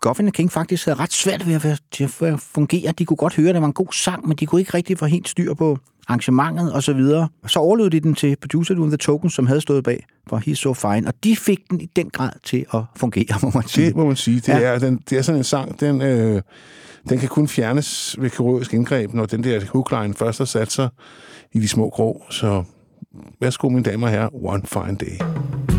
Goffin King faktisk havde ret svært ved at, til at fungere. De kunne godt høre, at det var en god sang, men de kunne ikke rigtig få helt styr på arrangementet og så videre. Så overlod de den til producer Doing The Token, som havde stået bag for He's So Fine, og de fik den i den grad til at fungere, må man sige. Det må man sige. Det, ja. er, den, det er sådan en sang, den, øh, den kan kun fjernes ved kirurgisk indgreb, når den der hookline først har sat sig i de små grå. Så værsgo, mine damer og herrer, One Fine Day.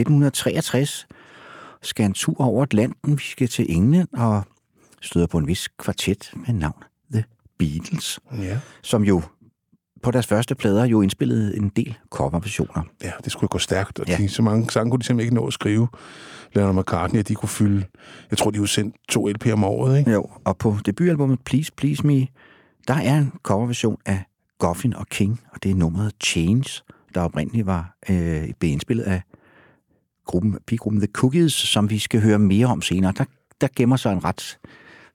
1963, skal en tur over Atlanten. Vi skal til England og støder på en vis kvartet med navn The Beatles, Ja. som jo på deres første plader jo indspillede en del coverversioner. ja, det skulle gå stærkt, og Ja. de, så mange sange kunne de simpelthen ikke nå at skrive. Lennon McCartney, at de kunne fylde, jeg tror, de udsendte to LP om året, ikke? Jo, og på debutalbummet Please Please Me, der er en coverversion af Goffin og King, og det er nummeret Change, der oprindeligt var øh, blev indspillet af gruppen, pigegruppen The Cookies, som vi skal høre mere om senere. Der, der gemmer sig en ret,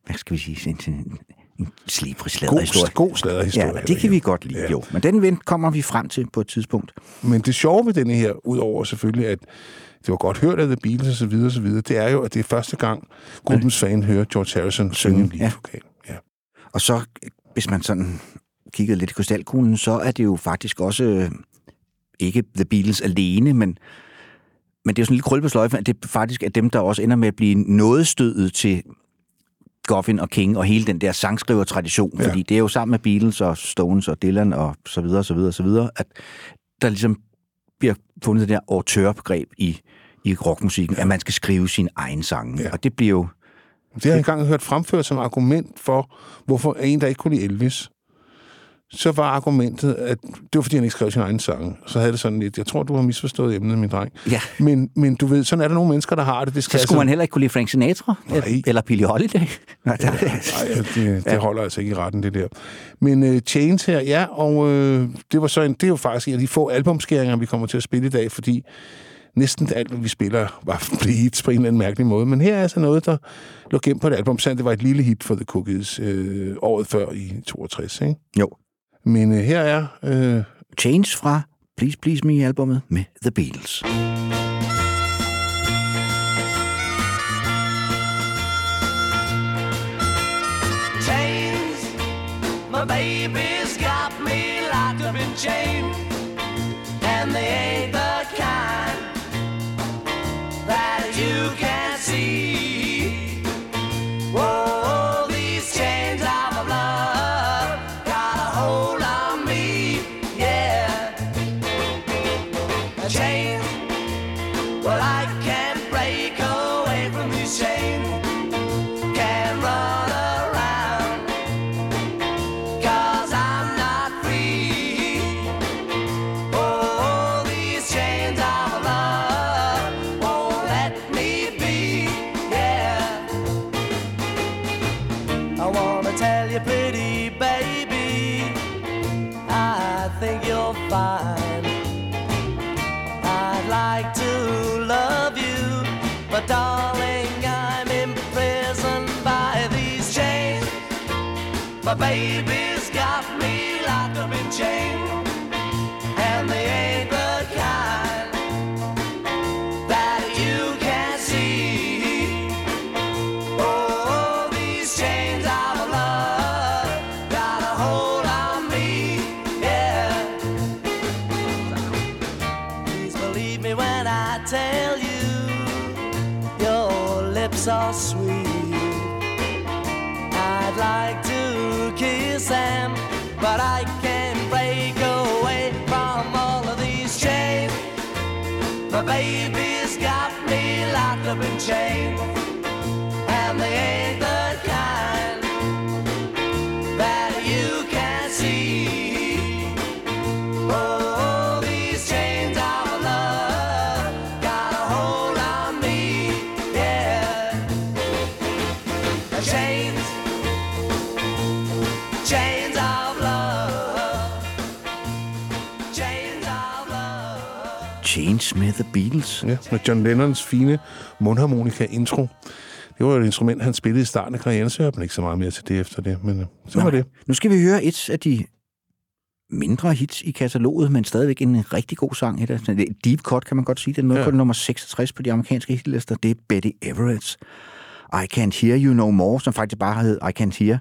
hvad skal vi sige, en, en, en slibrig sladderhistorie. God, god sladderhistorie. Ja, det kan vi godt lide, ja. Jo. Men den vent kommer vi frem til på et tidspunkt. Men det sjove ved denne her, udover selvfølgelig, at det var godt hørt af The Beatles og så videre, og så videre, det er jo, at det er første gang, gruppens fan hører George Harrison synge ja. leadvokal. Ja. Og så, hvis man sådan kigger lidt i krystalkuglen, så er det jo faktisk også øh, ikke The Beatles alene, men, men det er jo sådan en lille krølle på sløjfen, at det faktisk er dem, der også ender med at blive nådestødet til Goffin og King og hele den der sangskrivertradition, ja. Fordi det er jo sammen med Beatles og Stones og Dylan og så videre, så videre, så videre, at der ligesom bliver fundet det der autørbegreb i, i rockmusikken, ja. at man skal skrive sin egen sang. Ja. Og det bliver jo Det har jeg engang hørt fremført som argument for, hvorfor en, der ikke kunne lide Elvis, så var argumentet, at det var, fordi han ikke skrev sin egen sang. Så havde det sådan lidt, jeg tror, du har misforstået emnet, min dreng. Ja. Men, men du ved, sådan er der nogle mennesker, der har det. det Så skal skulle man heller ikke kunne lide Frank Sinatra? Nej. Eller Billie Holiday? Nej, der, Nej, det, det holder altså ikke i retten, det der. Men uh, Chains her, ja, og uh, det var så en, det er jo faktisk en af de få albumskæringer, vi kommer til at spille i dag, fordi næsten alt, hvad vi spiller, var hits på en eller anden mærkelig måde. Men her er altså noget, der lå gemt på et album. Sandt, det var et lille hit for The Cookies øh, året før i 62, ikke? Jo. Men uh, her er... Øh, Change fra Please Please Me-albummet med The Beatles. chains. My baby's got me locked up in chains, Ja, med John Lennons fine mundharmonika-intro. Det var jo et instrument, han spillede i starten af karrieren, så hørte man ikke så meget mere til det efter det, men øh, så var Nej. det. Nu skal vi høre et af de mindre hits i kataloget, men stadigvæk en rigtig god sang. Et af- deep cut, kan man godt sige. Den nåede Ja. kun nummer 66 på de amerikanske hitlister. Det er Betty Everett's I Can't Hear You No More, som faktisk bare hed I Can't Hear.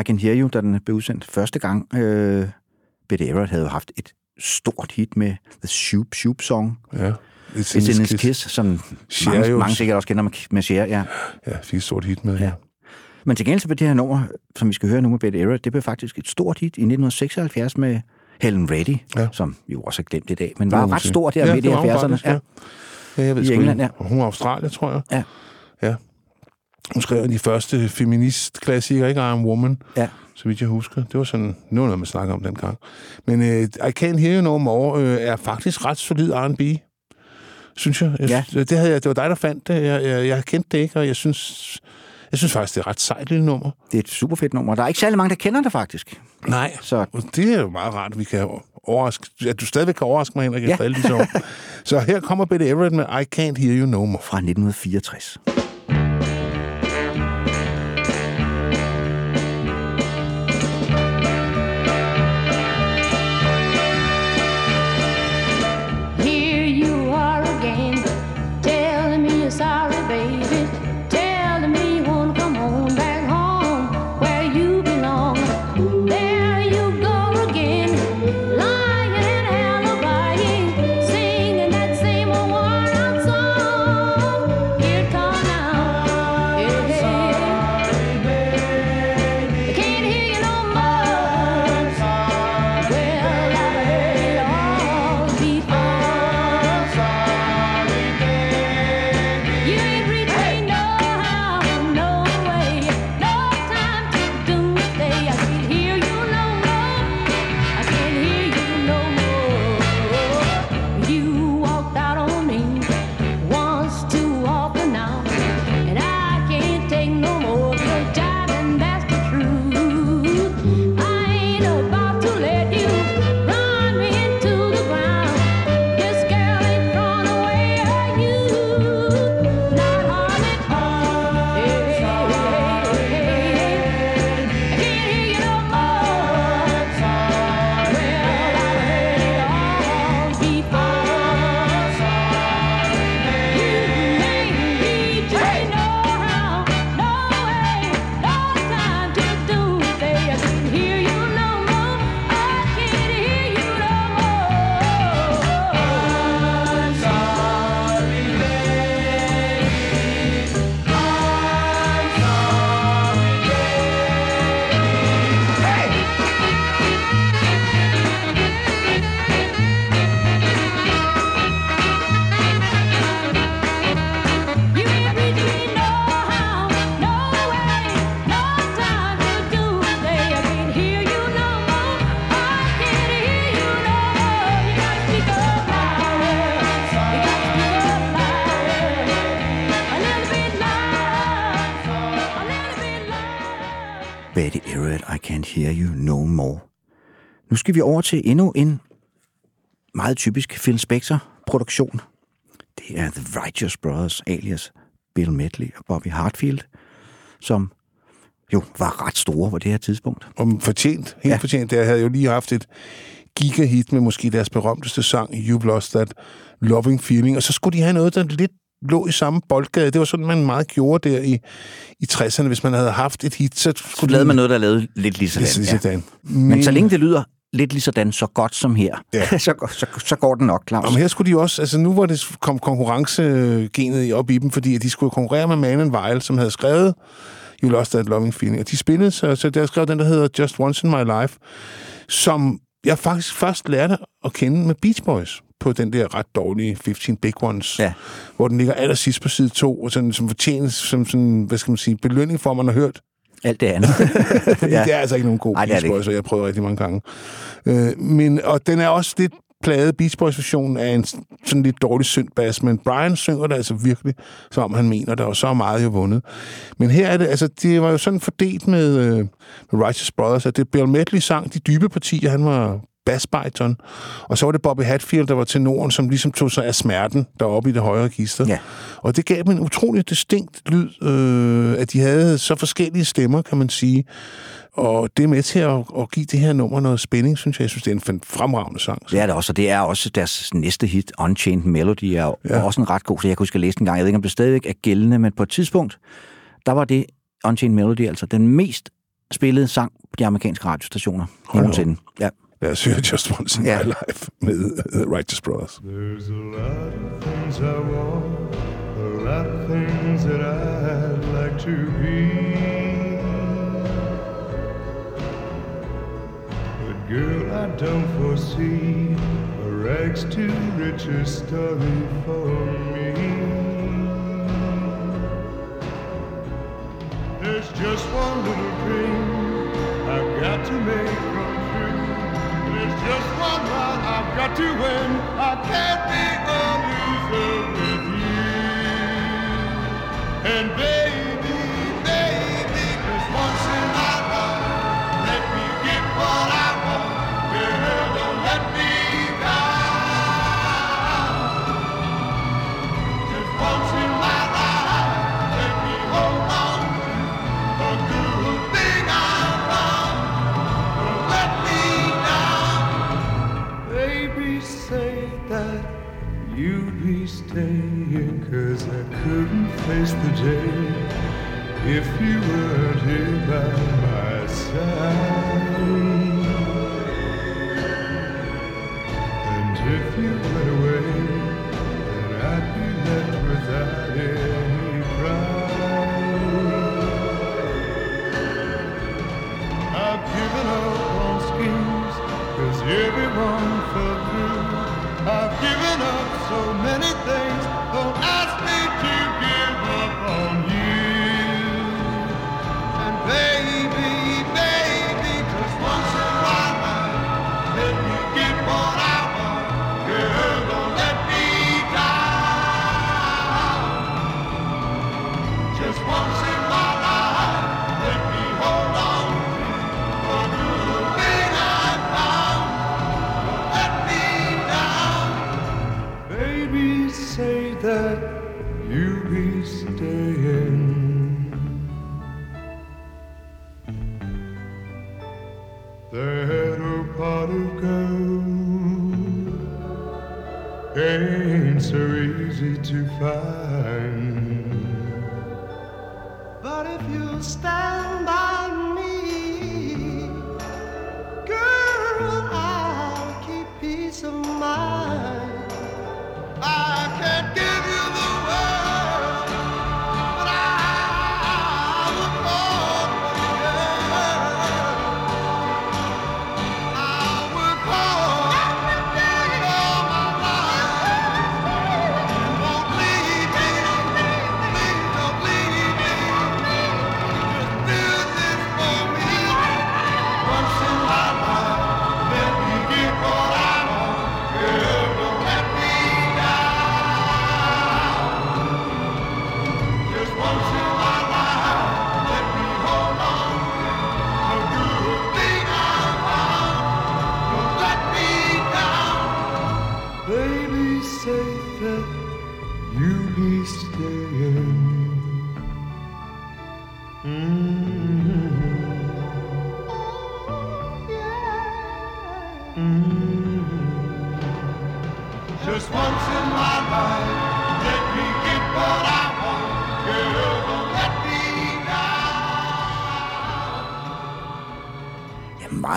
I Can Hear You, da den blev udsendt første gang. Øh, Betty Everett havde haft et stort hit med The Shoop Shoop Song. Ja. It's in His Kiss, som Cher mange, mange sikkert også kender med, med Cher, ja. Ja, fik et stort hit med. Ja. Men til gengæld så blev det her nummer, som vi skal høre nu med Betty Everett, det blev faktisk et stort hit i 1976 med Helen Reddy, Ja. ja. som vi jo også har glemt i dag, men var ret sige. stor der Ja, midt i det var hun 70'erne. faktisk, ja. Ja, jeg ved I England, ikke. Hun er Australier, tror jeg. Ja. Ja. Hun skrev de første feminist-klassikere, ikke? I Am Woman, ja. så vidt jeg husker. Det var sådan, noget, man snakker om dengang. Men uh, I Can't Hear You No More uh, er faktisk ret solid R&B, synes jeg. jeg Ja. synes- det, havde jeg, det var dig, der fandt det. Jeg, jeg, jeg kendte det ikke, og jeg synes, jeg synes faktisk, det er et ret sejt lille nummer. Det er et super fedt nummer. Der er ikke særlig mange, der kender det faktisk. Nej, Så det er jo meget rart, at vi kan overraske, at du stadigvæk kan overraske mig, Henrik, Ja. efter alle år. Så her kommer Betty Everett med I Can't Hear You No More. fra 1964. skal vi over til endnu en meget typisk Phil Spector-produktion. Det er The Righteous Brothers, alias Bill Medley og Bobby Hartfield, som jo var ret store på det her tidspunkt. Om fortjent, helt Ja. fortjent. Jeg havde jo lige haft et gigahit med måske deres berømteste sang, You've Lost That Loving Feeling, og så skulle de have noget, der lidt lå i samme boldgade. Det var sådan, man meget gjorde der i, i 60'erne. Hvis man havde haft et hit, så Så skulle lavede man noget, der lavede lidt lige sådan. Ja. Men så længe det lyder lidt lige sådan, så godt som her, Ja. så, så, så går den nok, Claus. Om her skulle de også, altså nu var det kom konkurrencegenet op i dem, fordi at de skulle konkurrere med Man and Vile, som havde skrevet You Lost That Loving Feeling. Og de spillede, så, så der skrev den, der hedder Just Once in My Life, som jeg faktisk først lærte at kende med Beach Boys på den der ret dårlige 15 Big Ones, Ja. hvor den ligger allersidst på side 2, og sådan, som fortjenes som sådan, hvad skal man sige, belønning for, at man har hørt Alt det andet. fordi ja. det er altså ikke nogen god er Beach det Boys, og jeg prøvet rigtig mange gange. Øh, men, og den er også lidt pladet. Beach Boys version af en sådan lidt dårlig syndbass, men Brian synger det altså virkelig, som om han mener det, og så er meget jo vundet. Men her er det, altså, det var jo sådan fordelt med, øh, med Righteous Brothers, at det Bill Medley sang de dybe partier, han var bassbariton, og så var det Bobby Hatfield, der var tenoren, som ligesom tog sig af smerten deroppe i det højre register. Ja. Og det gav dem en utrolig distinkt lyd, øh, at de havde så forskellige stemmer, kan man sige. Og det er med til at, at give det her nummer noget spænding, synes jeg. Jeg synes, det er en fremragende sang. Det er det også, og det er også deres næste hit, Unchained Melody, er ja. Også en ret god, så jeg kunne huske at læse den gang. Jeg ved ikke, om det stadigvæk er gældende, men på et tidspunkt, der var det Unchained Melody altså den mest spillede sang på de amerikanske radiostationer nogensinde. Ja. Lad os høre Just Once in Ja. My Life med uh, Righteous Brothers. There's a lot of things I want, a lot of things that I'd like to be. But girl, I don't foresee a rags to riches story for me. There's just one little dream I've got to make come true. There's just one run I've got to win. I can't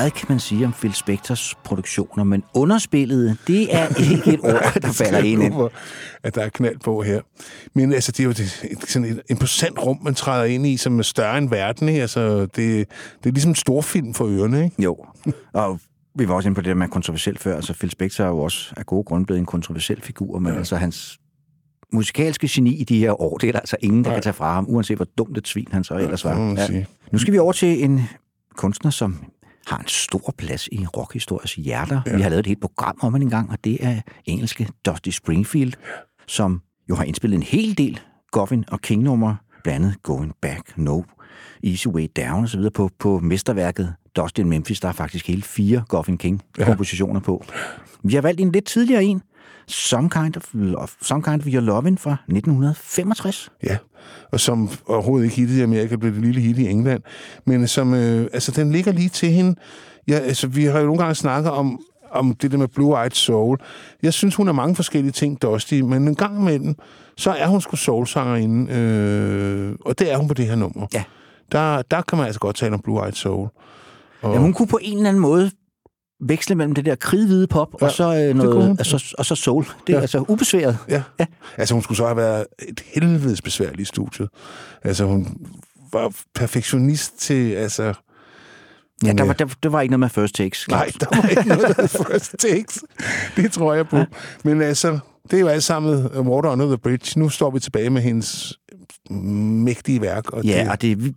meget kan man sige om Phil Spectors produktioner, men underspillet, det er ikke et ord, der falder ind. Hvor- At der er knald på her. Men altså, det er jo et, sådan et imposant rum, man træder ind i, som er større end verden. Ikke? Altså, det, det er ligesom en storfilm for ørerne. Ikke? Jo, og vi var også inde på det der med kontroversielt før, altså Phil Spector er jo også af gode grunde blevet en kontroversiel figur, men ja. altså hans musikalske geni i de her år, det er der altså ingen, der kan tage fra ham, uanset hvor dumt et svin han så ellers var. sige. Nu skal vi over til en kunstner, som har en stor plads i rockhistoriens hjerter. Ja. Vi har lavet et helt program om hende engang, og det er engelske Dusty Springfield, som jo har indspillet en hel del Goffin og King-numre, blandt andet Going Back, No, Easy Way Down osv. På, på mesterværket Dusty in Memphis, der er faktisk hele fire Goffin King-kompositioner på. Vi har valgt en lidt tidligere en, Some Kind of, Love, Some kind of Your Lovin' fra 1965. Ja, og som overhovedet ikke hittede i Amerika, blev det lille hit i England. Men som, øh, altså, den ligger lige til hende. Ja, altså, vi har jo nogle gange snakket om, om det der med Blue Eyed Soul. Jeg synes, hun har mange forskellige ting, Dusty, men en gang imellem, så er hun sgu soulsangerinde, øh, og det er hun på det her nummer. Ja. Der, der kan man altså godt tale om Blue Eyed Soul. Og, Ja, hun kunne på en eller anden måde veksle mellem det der kridhvide pop ja, og så øh, noget, altså, og så soul. Det er ja. Ja. altså ubesværet. Ja. ja. Altså, hun skulle så have været et helvedes besværligt i studiet. Altså, hun var perfektionist til, altså... Ja, der øh, var, der, der var ikke noget med first takes. Nej, der var ikke noget, hed first takes. Det tror jeg på. Men altså, det er jo alt sammen uh, Water Under the Bridge. Nu står vi tilbage med hendes mægtige værk. Og Ja, det, og det,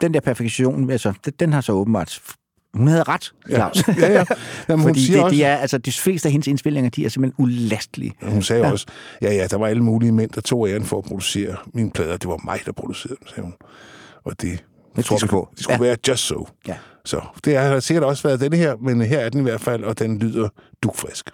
den der perfektion, altså, den har så åbenbart... Hun havde ret, Claus. Ja, ja. Jamen, hun Fordi siger det, også- de er, altså, de fleste af hendes indspillinger, de er simpelthen ulastelige. Hun sagde Ja. ja. også, ja, ja, der var alle mulige mænd, der tog æren for at producere mine plader. Det var mig, der producerede dem, sagde hun. Og det, Det tror skulle, på. De skulle Ja. ja. være just so. Ja. Så det har sikkert også været denne her, men her er den i hvert fald, og den lyder dugfrisk.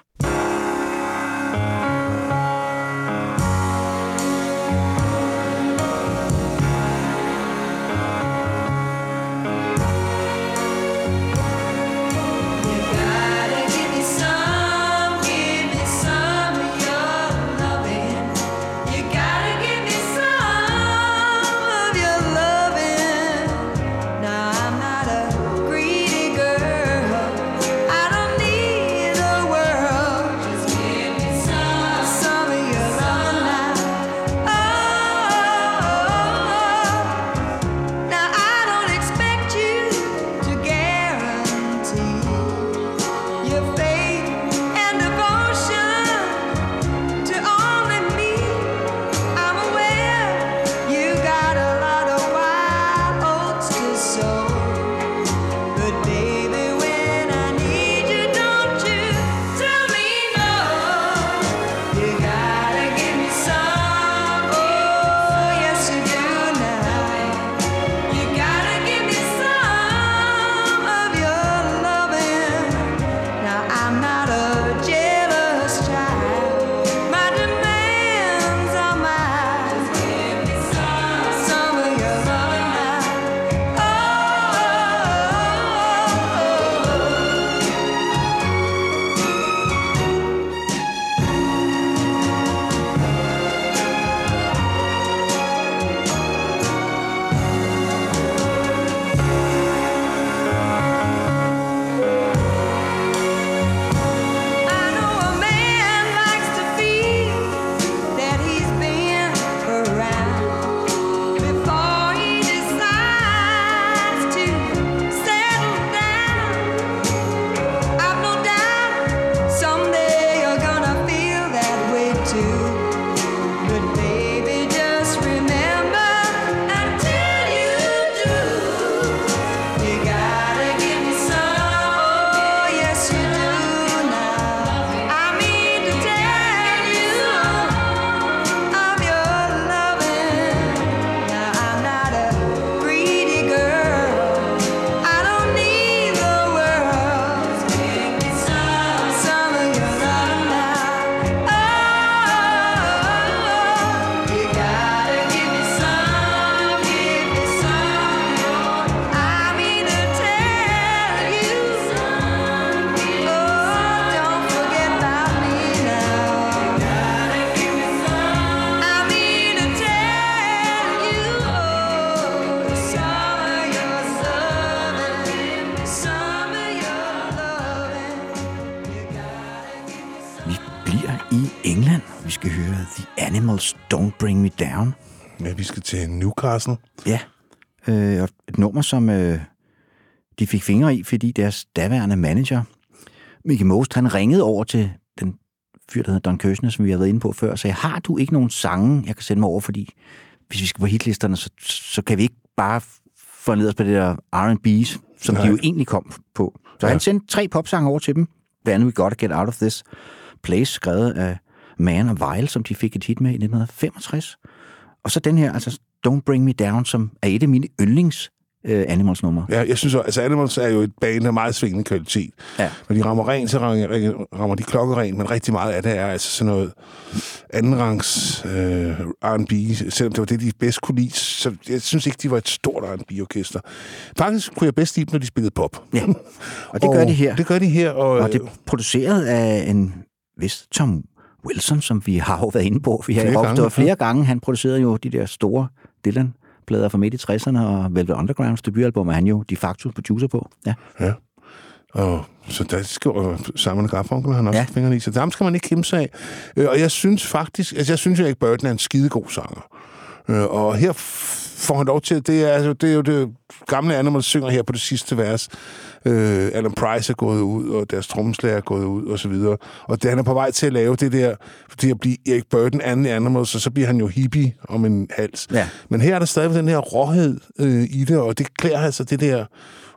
Newcastle. Ja, øh, og et nummer, som øh, de fik fingre i, fordi deres daværende manager, Mickey Most, han ringede over til den fyr, der hedder Don Kirshner, som vi har været inde på før, og sagde, har du ikke nogen sange, jeg kan sende mig over, fordi hvis vi skal på hitlisterne, så, så kan vi ikke bare få ned os på det der R&B, som Nej. de jo egentlig kom på. Så ja. han sendte tre popsange over til dem. Blandt andet We Gotta Get Out of This Place, skrevet af Man og Vile, som de fik et hit med i 1965. Og så den her, altså Don't Bring Me Down, som er et af mine yndlings øh, Animals-numre. Ja, jeg synes, altså Animals er jo et band af meget svingende kvalitet. Ja. Når de rammer rent, så rammer, de klokkerent, men rigtig meget af det er altså sådan noget andenrangs øh, R&B, selvom det var det, de bedst kunne lide. Så jeg synes ikke, de var et stort R&B-orkester. Faktisk kunne jeg bedst lide dem, når de spillede pop. Ja, og det gør de her. Det gør de her, og, Og det er produceret af en vis Tom Wilson, som vi har jo været inde på. Vi har Flere flere, gange, flere gange. Han producerede jo de der store Dylan-plader fra midt i 60'erne, og Velvet Undergrounds debutalbum er han jo de facto producer på. Ja. Ja. Og så der skriver Simon Garfunkel, han også ja. Fingrene i, så dem skal man ikke kæmpe sig af. Øh, Og jeg synes faktisk, altså jeg synes jo ikke, Burton er en skidegod sanger. Øh, Og her får han lov til, det er, altså, det er jo det gamle Animals synger her på det sidste vers. Øh, Alan Price er gået ud, og deres trommeslager er gået ud, og så videre. Og det, han er på vej til at lave det der, til at blive Erik Burton anden i Animals, og så bliver han jo hippie om en hals. Ja. Men her er der stadig den her råhed øh, i det, og det klæder altså det der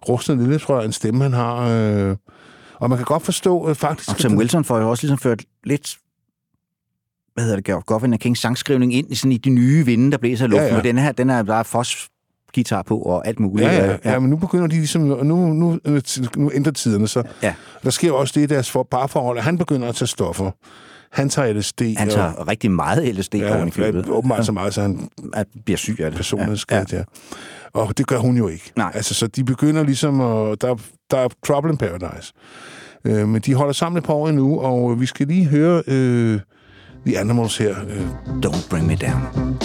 rustne lilletrør, en stemme, han har. Øh, og man kan godt forstå øh, faktisk... Og den- Wilson får jo også ligesom ført lidt hvad hedder det, Goffin og Kings sangskrivning ind i, sådan i de nye vinde, der blæser i luften. Ja, Ja, ja. ja. Og den her, den er er fos guitar på og alt muligt. Ja, ja, Øh, ja, men nu begynder de ligesom, og nu, nu, nu ændrer tiderne sig. Ja. Der sker jo også det i deres for, parforhold, at han begynder at tage stoffer. Han tager LSD. Han og, tager rigtig meget LSD ja, oven i købet. ja, åbenbart så meget, så han At bliver syg af det. personlighedsskadet, ja. ja. Og det gør hun jo ikke. Nej. Altså, så de begynder ligesom at... Der, der er trouble in paradise. Øh, men de holder sammen et par år endnu, og vi skal lige høre øh, The Animals her. Øh, Don't bring me down.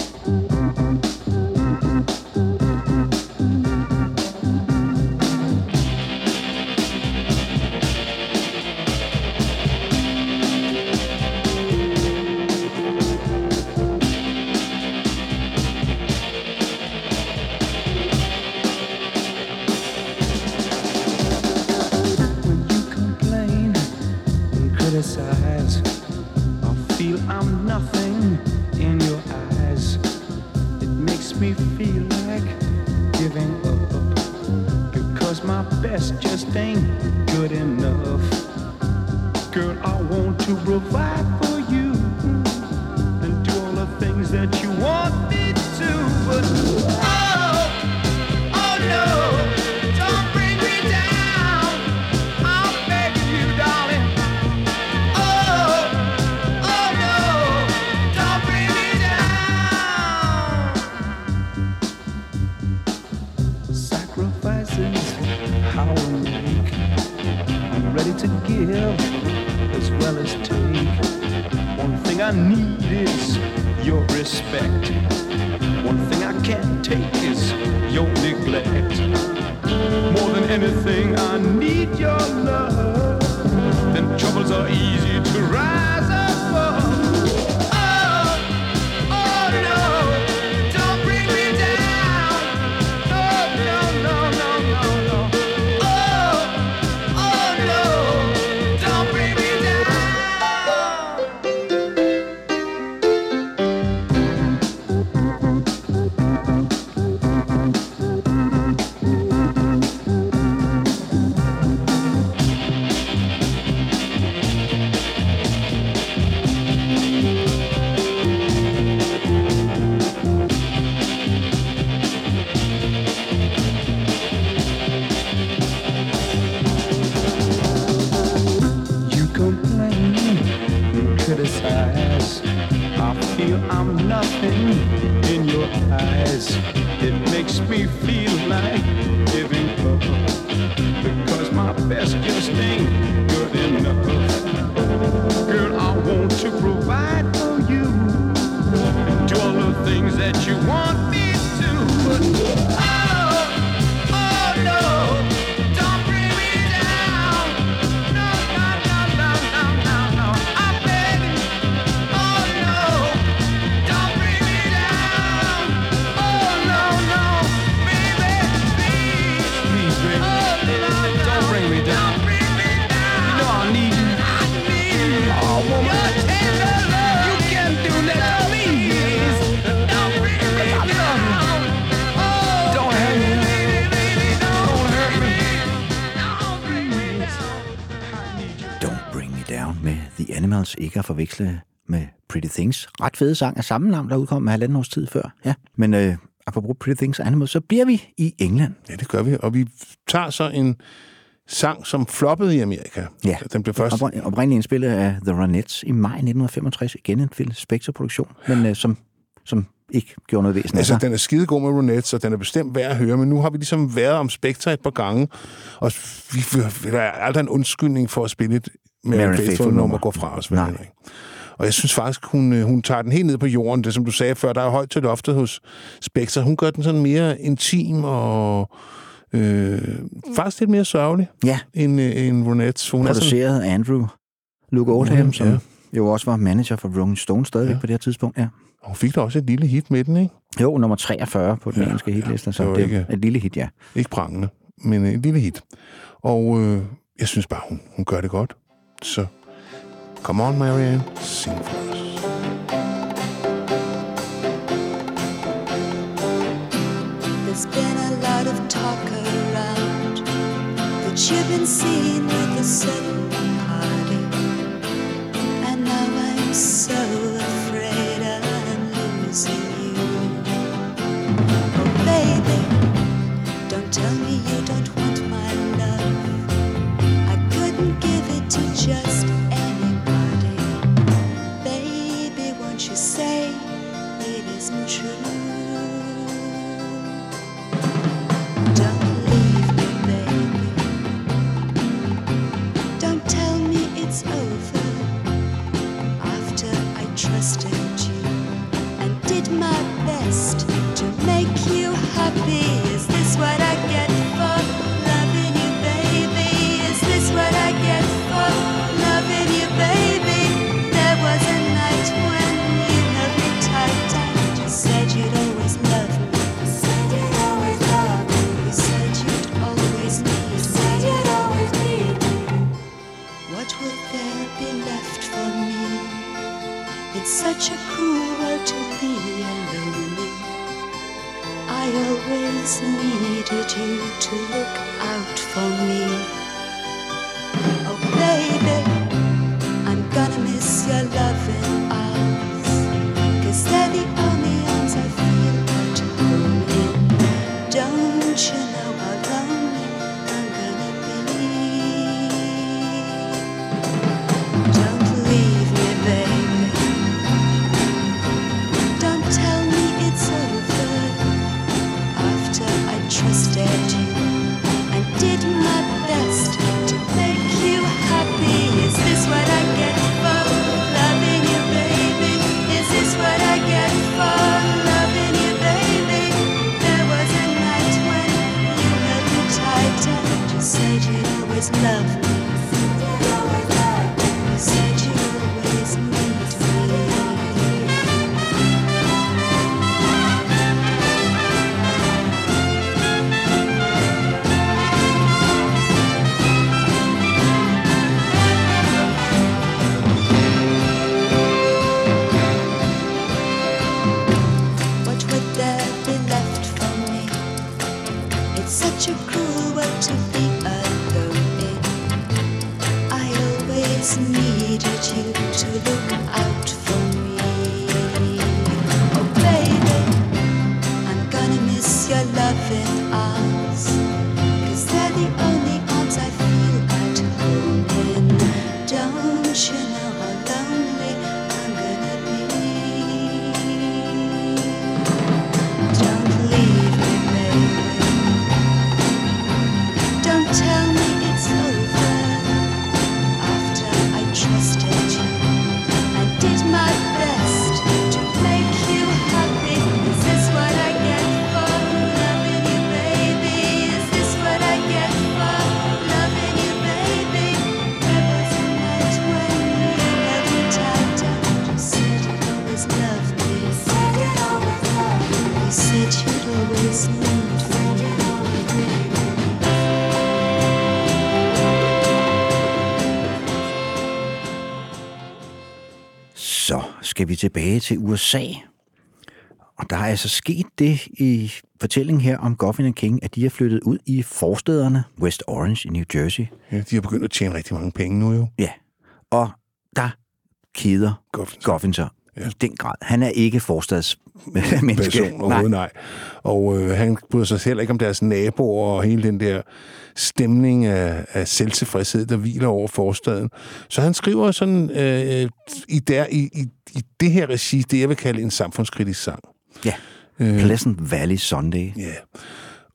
Me feel like giving up because my best just ain't good enough. Girl, I want to provide ikke at forveksle med Pretty Things. Ret fede sang af samme navn, der udkom med halvanden års tid før. Ja. Men øh, apropos Pretty Things og Animals, så bliver vi i England. Ja, det gør vi. Og vi tager så en sang, som floppede i Amerika. Ja. Den blev først... Opr- oprindeligt indspillet af The Ronettes i maj 1965. Igen en Phil Spector-produktion, men øh, som, som ikke gjorde noget væsen Altså, den er skidegod med Ronettes, og den er bestemt værd at høre, men nu har vi ligesom været om Spectre et par gange, og vi, der er aldrig en undskyldning for at spille et med Mary en Faithfull faithful nummer nummer. gå fra os. vel, Nej. Henrik? Og jeg synes faktisk, hun, øh, hun tager den helt ned på jorden. Det som du sagde før, der er højt til loftet hos Spectre. Hun gør den sådan mere intim og øh, faktisk lidt mere sørgelig Ja, end, øh, end Ronettes. Hun er sådan, produceret af Andrew Luke Oldham, Mhm, som ja. jo også var manager for Rolling Stone stadigvæk Ja. ja. på det her tidspunkt. Ja. hun fik da også et lille hit med den, ikke? Jo, nummer 43 på den Ja, ja, engelske hitliste, så det det ikke- er et lille hit, ja. Ikke prangende, men et lille hit. Og øh, jeg synes bare, hun, hun gør det godt. Så come on, Marianne, sing for us. There's been a lot of talk around that you've been seen with a certain party. And now I'm so afraid I'm losing to just skal vi tilbage til USA. Og der er altså sket det i fortællingen her om Goffin and King, at de er flyttet ud i forstederne West Orange i New Jersey. Ja, de har begyndt at tjene rigtig mange penge nu jo. Ja, Og der keder Goffin. Sig ja. i den grad. Han er ikke forstadsmenneske. person overhovedet, nej. Og øh, han bryder sig heller ikke om deres naboer og hele den der stemning af, af selvtilfredshed, der hviler over forstaden. Så han skriver sådan øh, i, der, i, i, i det her regi, det jeg vil kalde en samfundskritisk sang. Ja. Pleasant Valley Sunday. Ja.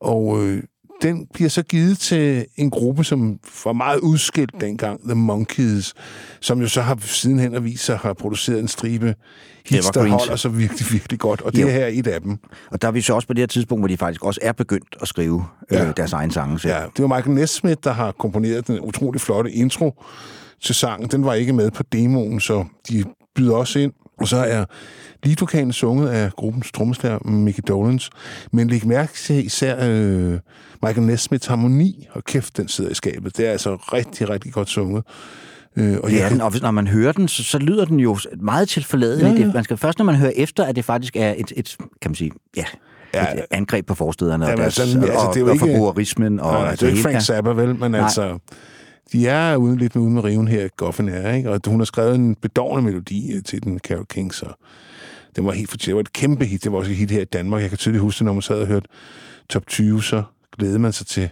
Og øh, den bliver så givet til en gruppe, som var meget udskilt dengang, The Monkees, som jo så har sidenhen at vise sig har produceret en stribe hits, der holder sig virkelig, virkelig godt. Og det Jo. her er et af dem. Og der er vi så også på det her tidspunkt, hvor de faktisk også er begyndt at skrive ja. Ja. øh, deres egen sange selv. Ja, det var Michael Nesmith, der har komponeret den utrolig flotte intro til sangen. Den var ikke med på demoen, så de byder også ind. Og så er leadvokalen sunget af gruppens trommeslager Mickey Dolans. Men læg mærke til især øh, Michael Nesmiths harmoni. Og kæft, den sidder i skabet. Det er altså rigtig, rigtig godt sunget. Øh, og Det er jeg den, og når man hører den, så, så lyder den jo meget tilforladeligt. Ja, Ja, ja. ja. Man skal først, når man hører efter, at det faktisk er et, et kan man sige, ja, Ja. ja. et angreb på forstederne og, Jamen, deres, altså, altså, og, det er jo og ikke- forbrugerismen. Og, Nej, det er jo ikke Frank Zappa, vel? Men Nej. altså, de er uden lidt med uden med riven her, Goffin er, ikke? Og hun har skrevet en bedårende melodi øh, til den, Carol King, så det var helt fortjent. Det var et kæmpe hit. Det var også et hit her i Danmark. Jeg kan tydeligt huske, når man sad og hørte top 20, så glædede man sig til,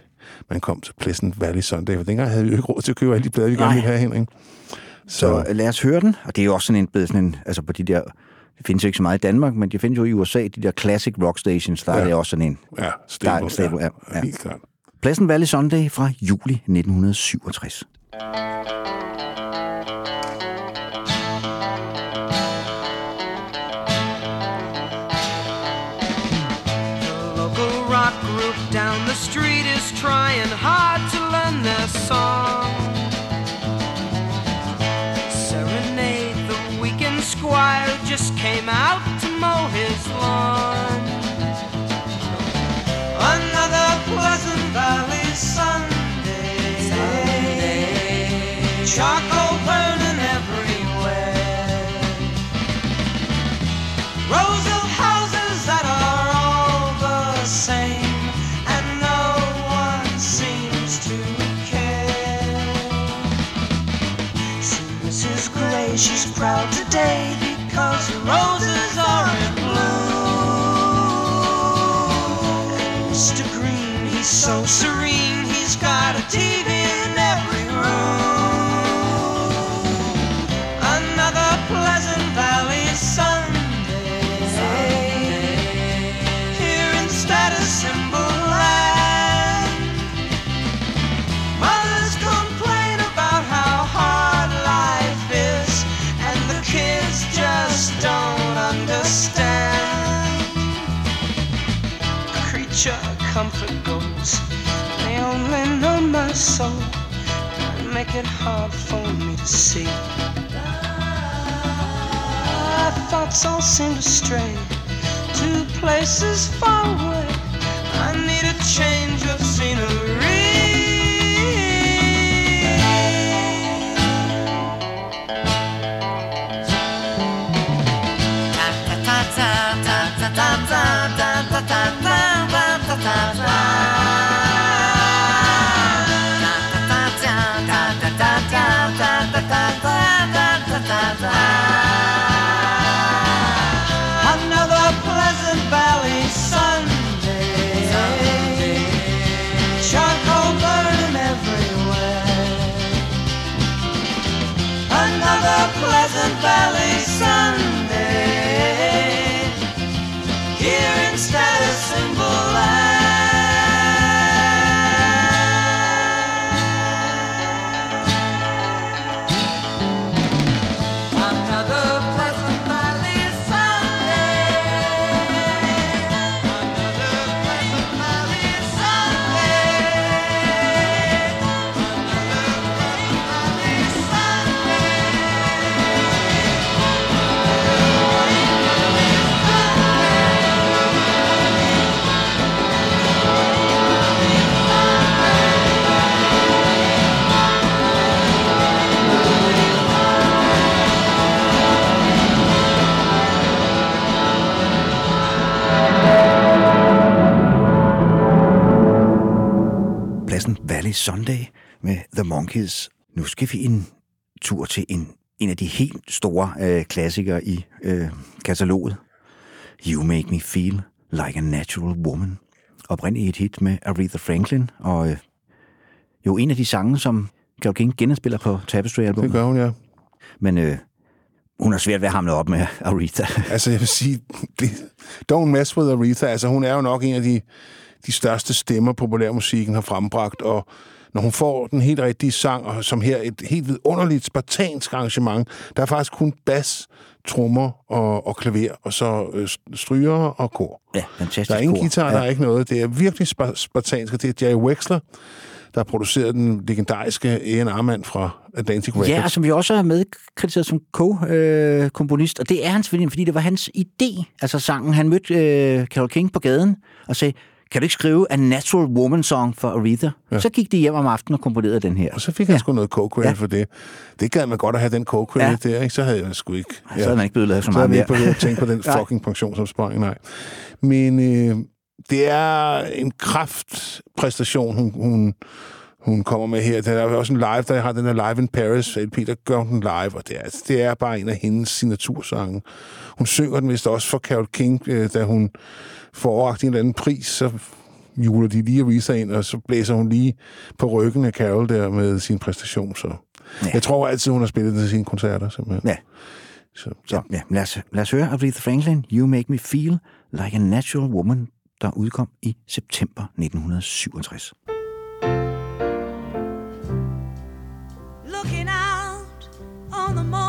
man kom til Pleasant Valley Sunday, for dengang havde vi jo ikke råd til at købe alle de blade, vi gerne ville have, Henrik. Så Så, lad os høre den. Og det er jo også sådan en, blevet sådan en altså på de der, det findes jo ikke så meget i Danmark, men det findes jo i USA, de der classic rock stations, der ja. Er det også sådan en. ja, Der stable, er stable, ja, ja. helt klart. Pleasant Valley Sunday fra juli 1967. Charcoal burning everywhere. Rows of houses that are all the same, and no one seems to care. See Mrs. Gray, she's proud today because the roses soul and make it hard for me to see. My thoughts all seem to stray to places far away. I need a change of scenery. Valley Monkees. Nu skal vi en tur til en, en af de helt store øh, klassikere i øh, kataloget. You Make Me Feel Like a Natural Woman. Oprindeligt et hit med Aretha Franklin, og øh, jo en af de sange, som Carole King genspiller på Det Tapestry-albumet. gør hun, ja. Men øh, hun har svært ved at hamle op med Aretha. Altså, jeg vil sige, det, don't mess with Aretha. Altså, hun er jo nok en af de, de største stemmer, populærmusikken har frembragt, og når hun får den helt rigtige sang, og som her et helt vidunderligt spartansk arrangement, der er faktisk kun bas, trommer og, og klaver, og så øh, stryger og kor. ja, fantastisk Der er ingen guitar, der ja. er ikke noget. Det er virkelig spa- spartansk, og det er Jerry Wexler, der har produceret den legendariske A&R-mand fra Atlantic Records. Ja, og som vi også har medkritiseret som co-komponist, og det er hans fordi, fordi det var hans idé, altså sangen. Han mødte øh, Carole King på gaden og sagde, kan du ikke skrive A Natural Woman Song for Aretha? Ja. Så gik de hjem om aftenen og komponerede den her. Og så fik han Ja. sgu noget co-credit Ja. ja. for det. Det gad man godt at have den co-credit ja. der, ikke? Så havde jeg sgu ikke... Så havde man ikke blevet lavet så så havde meget mere. ikke behøvet at tænke på den fucking pensionsopsparing, nej. Men øh, det er en kraftpræstation, hun, hun, hun kommer med her. Der er også en live, der har den der Live in Paris LP, der gør hun den live, og det er, det er bare en af hendes signatursange. Hun synger den vist også for Carole King, øh, da hun får overragt en eller anden pris, så juler de lige Aretha ind, og så blæser hun lige på ryggen af Carol der med sin præstation. Så Ja. ja. jeg tror altid, hun har spillet den til sine koncerter, simpelthen. Ja. Så, Så ja, lad, os, lad os høre Aretha Franklin, You Make Me Feel Like a Natural Woman, der udkom i september 1967. looking out on the morning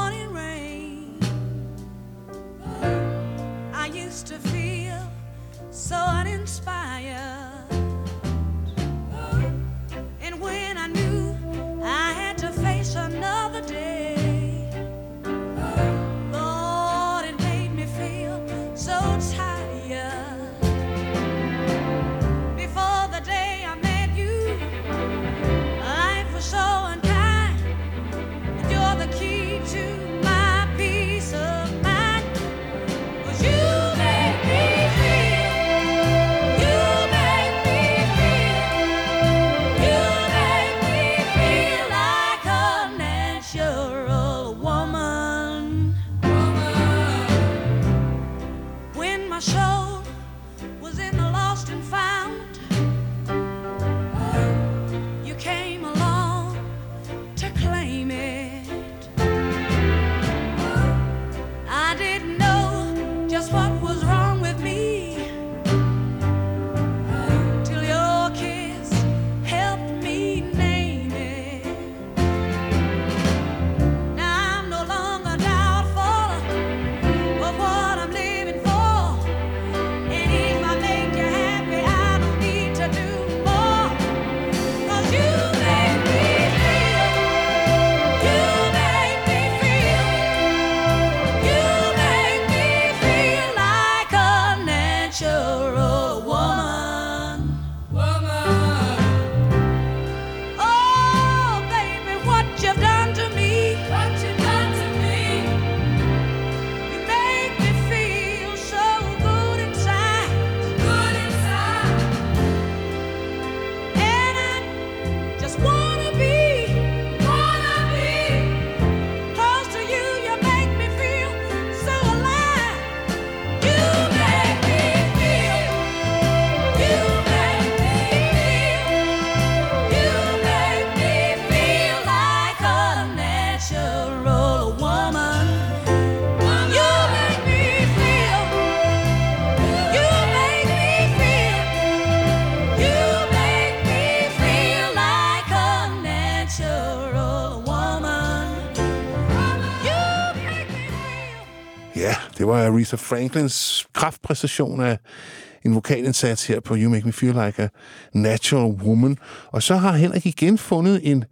Aretha Franklins kraftpræstation af en vokalindsats her på You Make Me Feel Like a Natural Woman. Og så har Henrik igen fundet en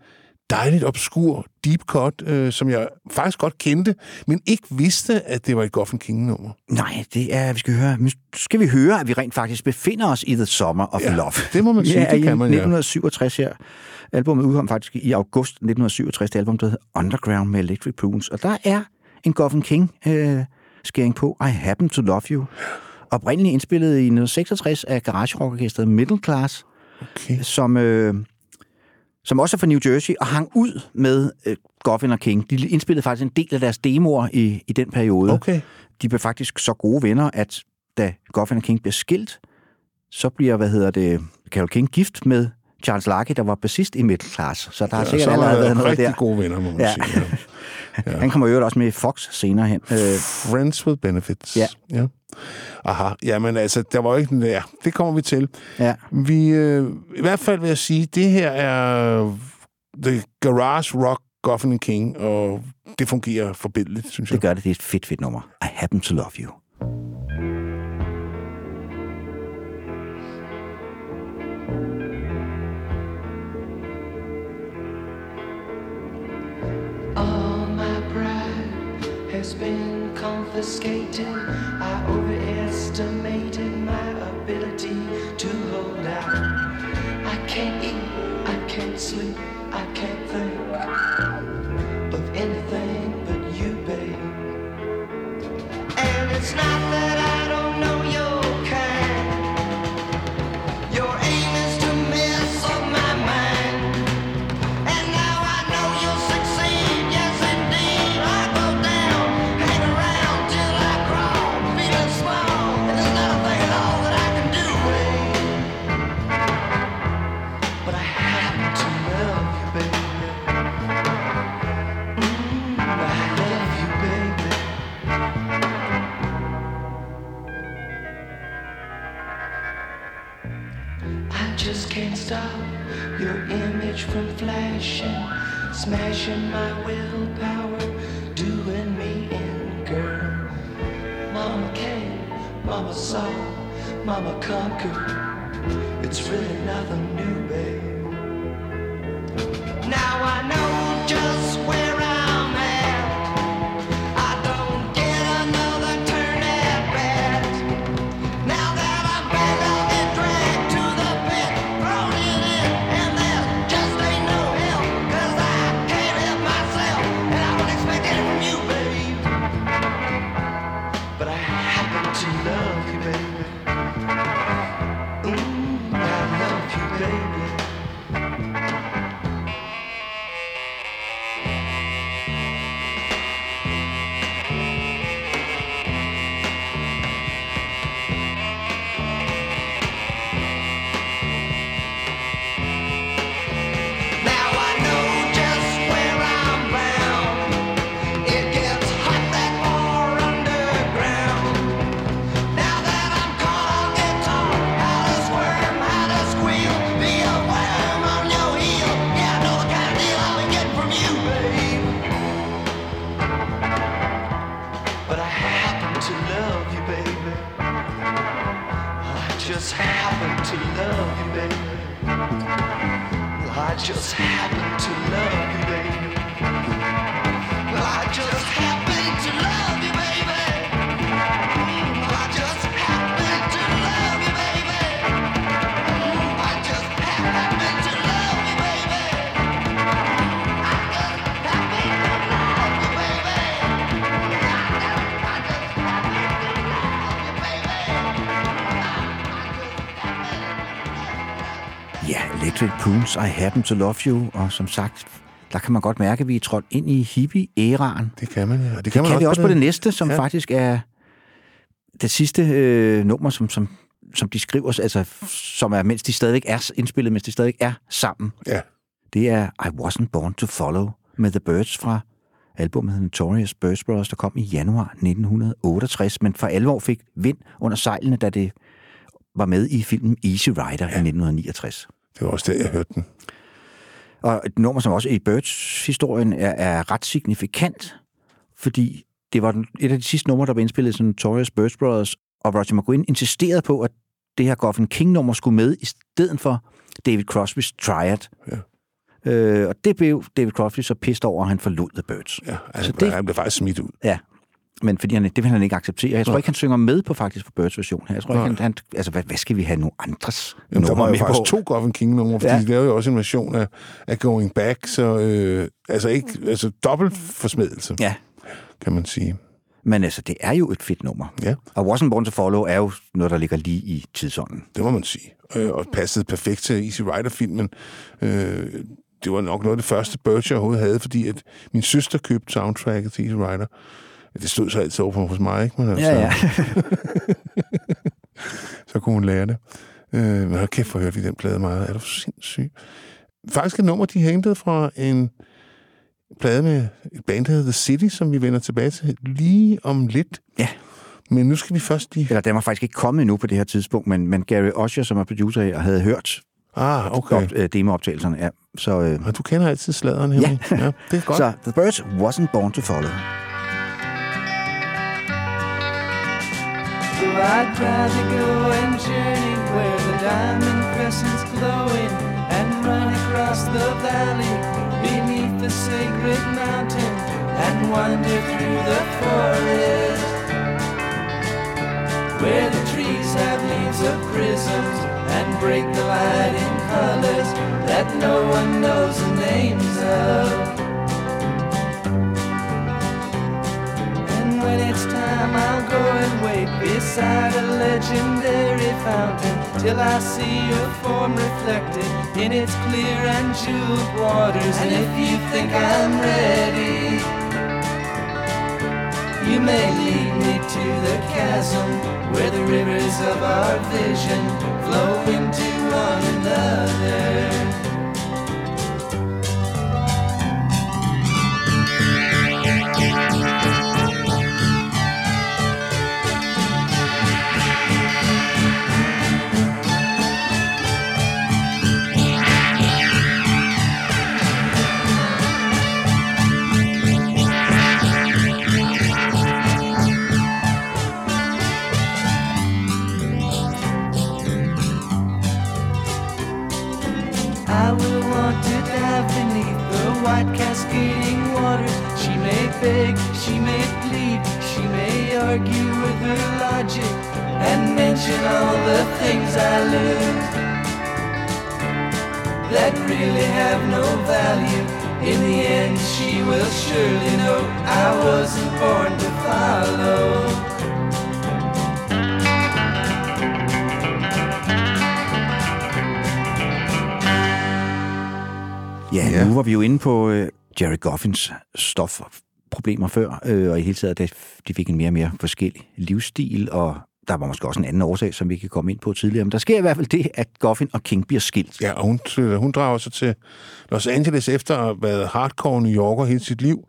dejligt obskur deep cut, øh, som jeg faktisk godt kendte, men ikke vidste, at det var et Goffin King-nummer. Nej, det er, vi skal høre. Skal vi høre, at vi rent faktisk befinder os i The Summer of Ja, Love. det må man sige, det i kan man, ja. 1967 her. Albumet udkom faktisk i august 1967, det album, der hedder Underground med Electric Prunes. Og der er en Goffin King øh, skæring på I Happen to Love You. Oprindeligt indspillet i 1966 af garage orkestret Middle Class, Okay. som, øh, som også er fra New Jersey, og hang ud med øh, Goffin og King, de indspillede faktisk en del af deres demoer i, i den periode. Okay. De blev faktisk så gode venner, at da Goffin og King bliver skilt, så bliver, hvad hedder det, Carol King gift med Charles Larky, der var bassist i Middle Class. Så der har Ja, sikkert så allerede er været noget rigtig der. gode venner, må man Ja. sige. Ja. Han kommer jo også med Fox senere hen. Øh, Friends with benefits. Ja. ja. Aha, jamen altså, der var jo ikke den der. Det kommer vi til. ja. Vi, øh, I hvert fald vil jeg sige, det her er The Garage Rock Goffin King, og det fungerer forbindeligt, synes jeg. Det gør det. Det er et fedt, fedt nummer. I happen to love you. All confiscated. I overestimated my ability to hold out. I can't eat, I can't sleep, I can't think of anything but you, babe. And it's not that stop your image from flashing, smashing my willpower, doing me in, girl. Mama came, Mama saw, Mama conquered. It's really nothing new, Prunes, I happen to love you. Og som sagt, der kan man godt mærke, at vi er trådt ind i hippie-æraen. Det kan man, ja. Det Det kan, kan, man vi også på det næste, som Ja. faktisk er det sidste øh, nummer, som, som, som de skriver, altså som er, mens de stadigvæk er indspillet, mens de stadigvæk er sammen. Ja. Det er I Wasn't Born to Follow med The Birds fra albumet The Notorious Birds Brothers, der kom i januar 1968, men for alvor fik vind under sejlene, da det var med i filmen Easy Rider ja. i 1969. Det var også der, jeg hørte den. Og et nummer, som også i Birds-historien er, er ret signifikant, fordi det var den- et af de sidste numre, der blev indspillet som Notorious Birds Brothers, og Roger McGuinn insisterede på, at det her Goffin King-nummer skulle med i stedet for David Crosbys Triad. Ja. Øh, og det blev David Crosby så pissed over, at han forlod The Birds. Ja, Så altså, det- det... han blev faktisk smidt ud. Ja, men fordi han, det vil han ikke acceptere. Jeg tror Nå. ikke, han synger med på faktisk på Birds version her. Jeg tror ikke, Nej. han, han, altså, hvad, hvad skal vi have nogle andres Jamen, der numre var jo med faktisk på? to Goffin King-numre, fordi Ja. ja. de lavede jo også en version af, af Going Back, så øh, altså ikke, altså dobbelt forsmedelse, Ja, kan man sige. men altså, det er jo et fedt nummer. Ja, Og Wasn't Born to Follow er jo noget, der ligger lige i tidsånden. det må man sige. Øh, og passede perfekt til Easy Rider-filmen. Øh, det var nok noget af det første Birch, jeg overhovedet havde, fordi at min søster købte soundtracket til Easy Rider. Det stod så altid over hos mig, ikke? Men altså, Ja, ja. så kunne hun lære det. Øh, men hold kæft, hvor hørte vi den plade meget. Er du sindssyg? Faktisk et nummer, de hentede fra en plade med et band, der hedder The City, som vi vender tilbage til lige om lidt. Ja. Men nu skal vi først lige... Eller den var faktisk ikke kommet endnu på det her tidspunkt, men, men Gary Usher, som er producer her, havde hørt Ah, okay. op, øh, demooptagelserne. Ja, så, øh, Og du kender altid sladeren, Henrik. Ja. ja. det er godt. så The Birds wasn't born to follow. So I'd rather go and journey where the diamond crescent's glowing and run across the valley beneath the sacred mountain and wander through the forest where the trees have leaves of prisms and break the light in colors that no one knows the names of. It's time, I'll go and wait beside a legendary fountain till I see your form reflected in its clear and jeweled waters. And if you think I'm ready, you may lead me to the chasm where the rivers of our vision flow into one another. She may beg, she may plead, she may argue with her logic and mention all the things I lose that really have no value. In the end, she will surely know I wasn't born to follow. Ja, Ja. ja, nu var vi jo inde på øh, Jerry Goffins problemer før, øh, og i hele taget, at de fik en mere og mere forskellig livsstil, og der var måske også en anden årsag, som vi kan komme ind på tidligere. Men der sker i hvert fald det, at Goffin og King bliver skilt. Ja, og hun, øh, hun drager sig til Los Angeles efter at have været hardcore New Yorker hele sit liv.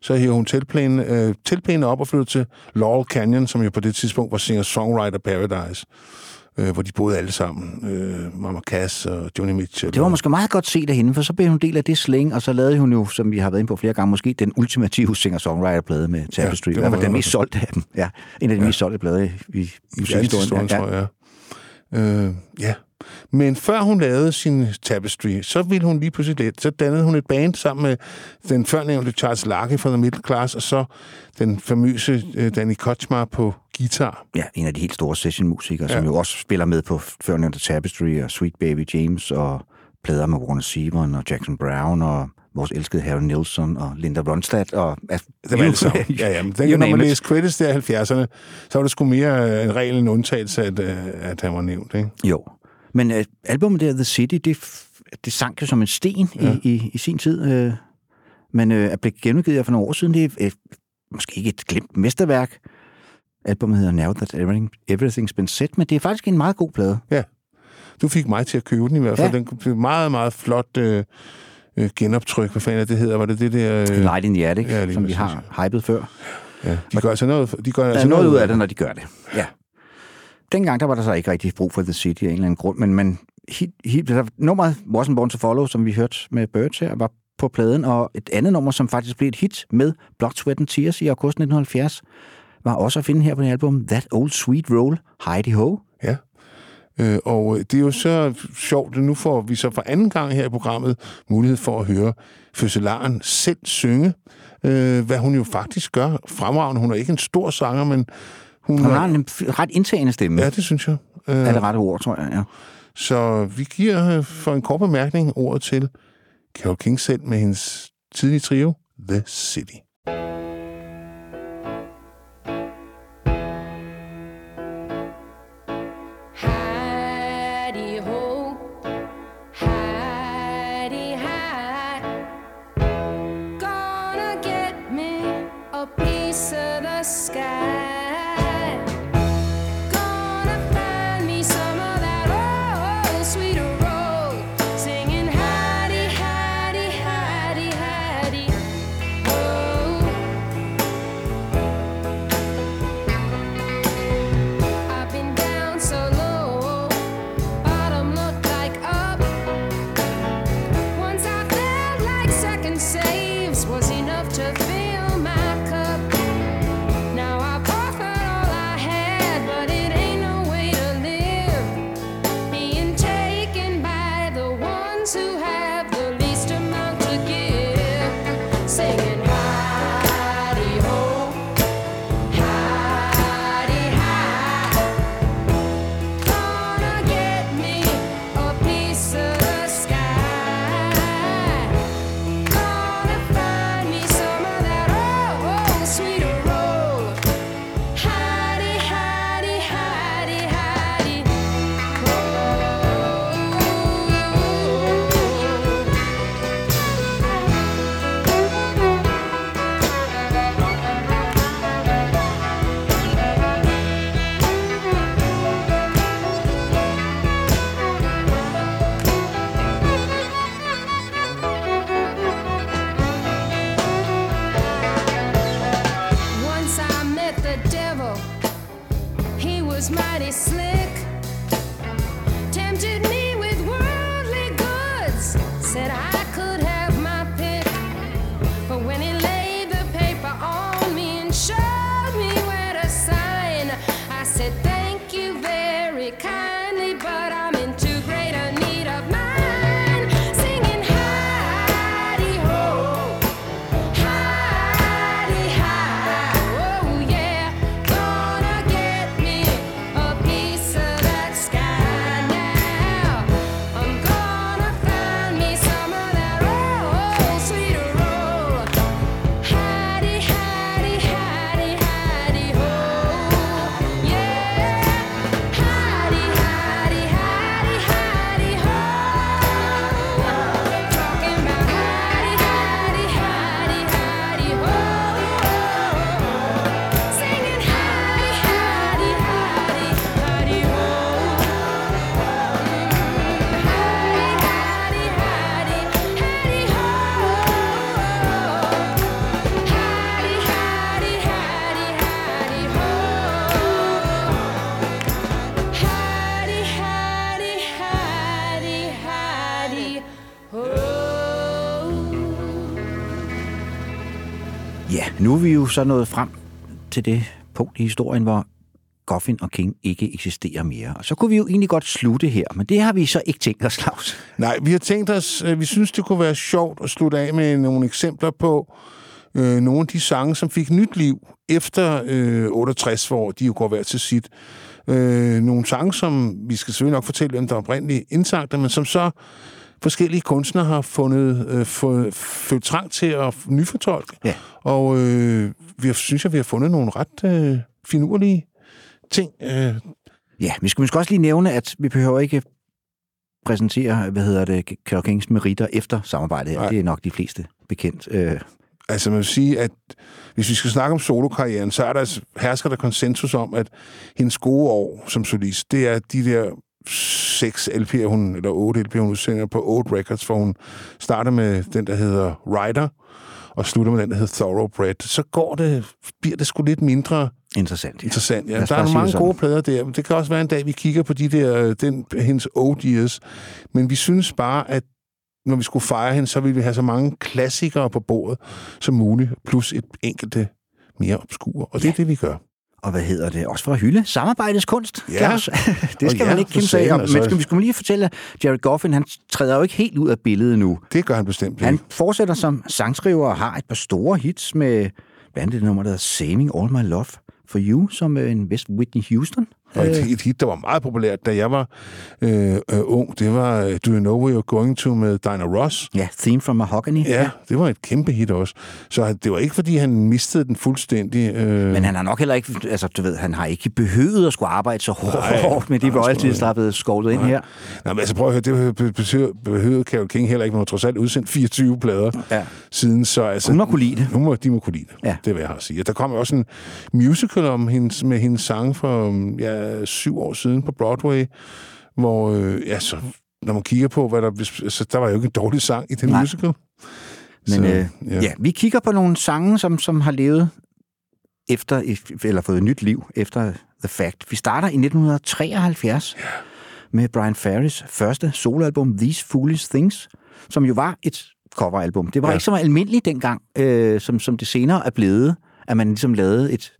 Så hiver hun tilplanen, øh, op og flytter til Laurel Canyon, som jo på det tidspunkt var singer-songwriter Paradise, øh, hvor de boede alle sammen. Øh, Mama Cass og Joni Mitchell. Det var måske meget godt set af hende, for så blev hun del af det slæng, og så lavede hun jo, som vi har været inde på flere gange, måske den ultimative singer-songwriter-plade med Tapestry. det Ja, hvert fald man den mest solgte af dem. Ja, en af de ja. mest solgte plader i, i musikhistorien. tror jeg. Øh, ja. Men før hun lavede sin Tapestry, så ville hun lige pludselig lidt. Så dannede hun et band sammen med den førnævnte Charles Larky fra The Middle Class, og så den famøse øh, Danny Kochmar på guitar. Ja, en af de helt store sessionmusikere, ja. Som jo også spiller med på førnævnte Tapestry og Sweet Baby James og plader med Warner Zevon og Jackson Brown og vores elskede Harry Nilsson og Linda Ronstadt. Og, altså, Det var alt sammen. Ja, ja, men den, når man læste credits der i 70'erne, så var det sgu mere øh, en regel end undtagelse, at, øh, at han var nævnt. Ikke? Jo. Men uh, albumet der, The City, det, det sank jo som en sten ja. i, i, i sin tid. Uh, men uh, er blevet genudgivet for nogle år siden. Det er uh, måske ikke et glemt mesterværk. Albumet hedder Now That Everything, Everything's Been Set, men det er faktisk en meget god plade. Du fik mig til at købe den i hvert fald. Ja. Den blev meget, meget flot øh, øh, genoptryk. Hvad fanden er det hedder? Var det det der... Øh, Light in the Attic, ja, ja, som vi har hypet før. ja, de gør altså noget, de gør altså er noget ud af det, når de gør det. Ja. Dengang der var der så ikke rigtig brug for The City af en eller anden grund, men, men hit, hit, der, nummeret Wasn't Born to Follow, som vi hørte med Birds her, var på pladen, og et andet nummer, som faktisk blev et hit med Blood, Sweat and Tears i august 1970, var også at finde her på det album That Old Sweet Roll, Heidi Ho. Ja. Øh, og det er jo så sjovt, at nu får vi så for anden gang her i programmet mulighed for at høre fødselaren selv synge, øh, hvad hun jo faktisk gør fremragende. Hun er ikke en stor sanger, men hun, Hun har en ret indtagende stemme, Ja, det synes jeg. Øh, er det rette ord, tror jeg. Ja. Så vi giver øh, for en kort bemærkning ordet til Carole King selv med hendes tidlige trio, The City. Er vi jo så nået frem til det punkt i historien, hvor Goffin og King ikke eksisterer mere. Og så kunne vi jo egentlig godt slutte her, men det har vi så ikke tænkt os, Claus. Nej, vi har tænkt os, øh, vi synes, det kunne være sjovt at slutte af med nogle eksempler på øh, nogle af de sange, som fik nyt liv efter øh, 68, hvor de jo går hver til sit. Øh, nogle sange, som vi skal selvfølgelig nok fortælle, hvem der oprindeligt indsagte, men som så forskellige kunstnere har fundet øh, få, følt trang til at nyfortolke. Ja. Og øh, vi synes jeg, vi har fundet nogle ret øh, finurlige ting. Øh, Ja, vi skal måske også lige nævne, at vi behøver ikke præsentere, hvad hedder det, Kings meritter efter samarbejdet. Nej. Det er nok de fleste bekendt. Øh, Altså man vil sige, at hvis vi skal snakke om solokarrieren, så er der altså- hersker der konsensus om, at hendes gode år som solist, det er de der seks LP'er, hun, eller otte LP'er, hun udsender på otte records, hvor hun starter med den, der hedder Rider, og slutter med den, der hedder Thoroughbred. Så går det, bliver det sgu lidt mindre interessant. Ja. interessant. Ja. Der er nogle mange sådan. gode plader der. Det kan også være en dag, vi kigger på de der, den, hendes years. Men vi synes bare, at når vi skulle fejre hende, så ville vi have så mange klassikere på bordet som muligt, plus et enkelte mere obskure. Og det er det, vi gør. Og hvad hedder det? Også for at hylde samarbejdets kunst, Ja. Det Og skal ja, man ikke for kæmpe sig Og- altså. Men skal, vi skulle lige fortælle, at Jared Goffin, han træder jo ikke helt ud af billedet nu. Det gør han bestemt Han ikke. fortsætter som sangskriver og har et par store hits med blandt andet det nummer, der hedder Saving All My Love for You, som er en vist Whitney Houston. Og et, et hit, der var meget populært, da jeg var øh, øh, ung, det var øh, Do You Know Where You're Going To med Dinah Ross. Ja, Theme from Mahogany. Ja, det var et kæmpe hit også. Så det var ikke, fordi han mistede den fuldstændig. Øh, Men han har nok heller ikke, altså du ved, han har ikke behøvet at skulle arbejde så hårdt, hårdt med de royalties, der er blevet skovlet ind her. Nej, men altså prøv at høre, det behøvede, behøvede King heller ikke, men hun trods alt udsendt 24 plader Ja. siden, så altså... Hun må kunne lide det. Hun må, de må kunne lide det, Ja. det vil jeg have at sige. Og der kom også en musical om hendes, med hendes sang for ja, syv år siden på Broadway, hvor, øh, ja, så, når man kigger på, hvad der... Altså, der var jo ikke en dårlig sang i den Nej. musical. Men Så, øh, ja. ja, vi kigger på nogle sange, som, som har levet efter, eller fået et nyt liv efter The Fact. Vi starter i 1973 ja. med Brian Ferrys første soloalbum, These Foolish Things, som jo var et coveralbum. Det var ja. ikke så almindeligt dengang, øh, som, som det senere er blevet, at man ligesom lavede et,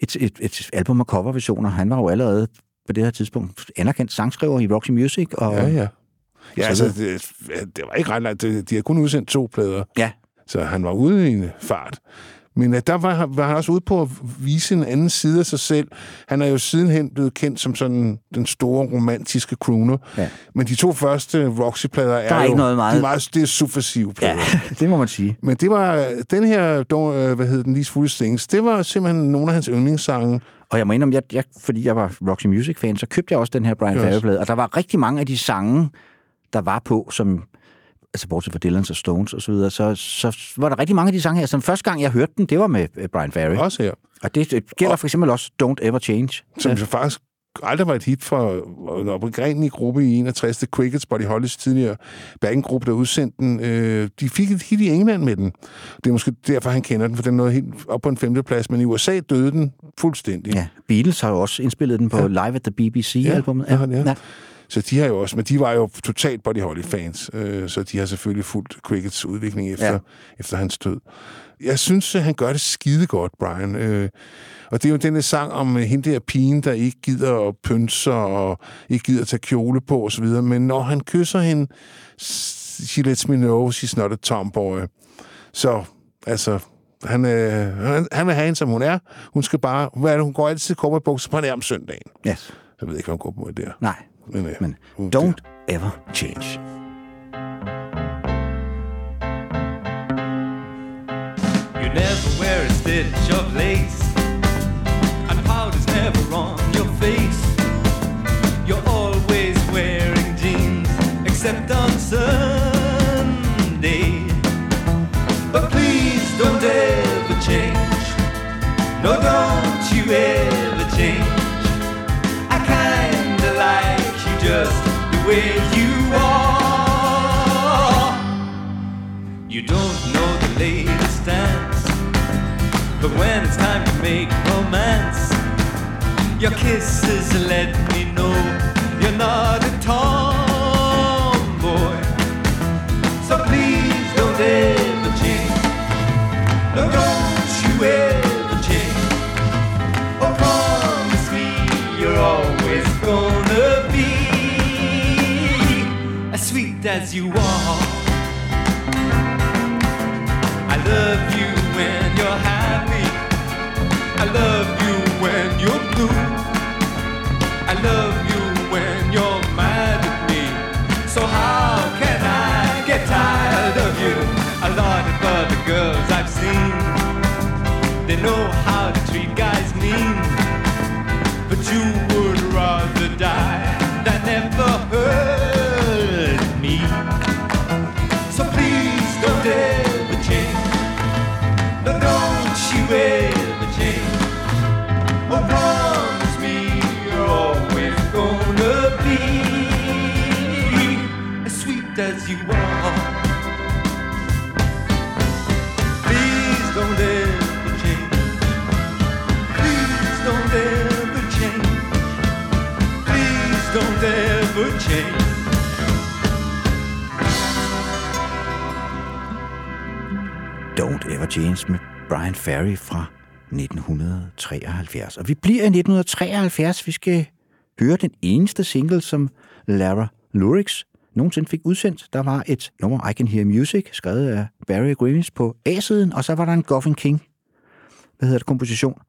et, et, et album med coverversioner. Han var jo allerede på det her tidspunkt anerkendt sangskriver i Roxy Music. Og, Ja, ja. Ja, Så altså, det- det, var ikke ret langt. Det- De har kun udsendt to plader. Ja. Så han var ude i en fart. Men uh, der var, var han også ude på at vise en anden side af sig selv. Han er jo sidenhen blevet kendt som sådan den store romantiske crooner. Ja. Men de to første Roxy-plader er, Der er jo... ikke noget meget- De er, meget, det er subversive plader. ja, det må man sige. Men det var den her, øh, hvad hedder den, These Foolish Things, det var simpelthen nogle af hans yndlingssange. Og jeg må indrømme, jeg, jeg, fordi jeg var Roxy Music-fan, så købte jeg også den her Brian. Ferry-plade, og der var rigtig mange af de sange, der var på, som altså bortset fra Dylan's og Stones og så videre, så, så var der rigtig mange af de sange her. Så den første gang, jeg hørte den, det var med øh, Brian Ferry. Også her. Og det, det gælder for eksempel også Don't Ever Change. som ja. faktisk aldrig var et hit for en oprindelig gruppe i 61, The Crickets, Buddy Hollys tidligere backingruppe, der udsendte den. Øh, de fik et hit i England med den. Det er måske derfor, han kender den, for den nåede helt op på en femteplads, men i USA døde den fuldstændig. Ja, Beatles har jo også indspillet den på ja. Live at the BBC-albumet. Ja, ja, ja. Så de har jo også, men de var jo totalt Buddy Holly-fans, øh, så de har selvfølgelig fulgt Crickets udvikling efter, ja. Efter hans død. Jeg synes, at han gør det skide godt, Brian. Øh, og det er jo den der sang om øh, hende der pigen, der ikke gider at pynse og ikke gider at tage kjole på osv., men når han kysser hende, she lets me know she's not a tomboy. Så, altså, han, øh, han, han vil have hende, som hun er. Hun skal bare, hvad er det, hun går altid i cowboybukser på om søndagen. Yes. Jeg ved ikke, hvad hun går på der. Nej, Men, øh, men Don't Ever Change. You never wear a stitch of lace, and powder's never on your face. You're always wearing jeans, except on Sunday. But please don't ever change. No, don't you ever way you are. You don't know the latest dance, but when it's time to make romance, your kisses let me know you're not a tomboy. So please don't ever change. No, don't you ever change. Oh, promise me you're always as you are. I love you when you're happy. I love you when you're blue. I love you when you're mad at me. So how can I get tired of you? A lot of other girls I've seen. They know how to treat guys Don't Ever Change med Brian Ferry fra 1973. Og vi bliver i 1973. Vi skal høre den eneste single, som Lara Lurix nogensinde fik udsendt. Der var et nummer, I Can Hear Music, skrevet af Barry Greenwich på A-siden, og så var der en Goffin King, hvad hedder det, komposition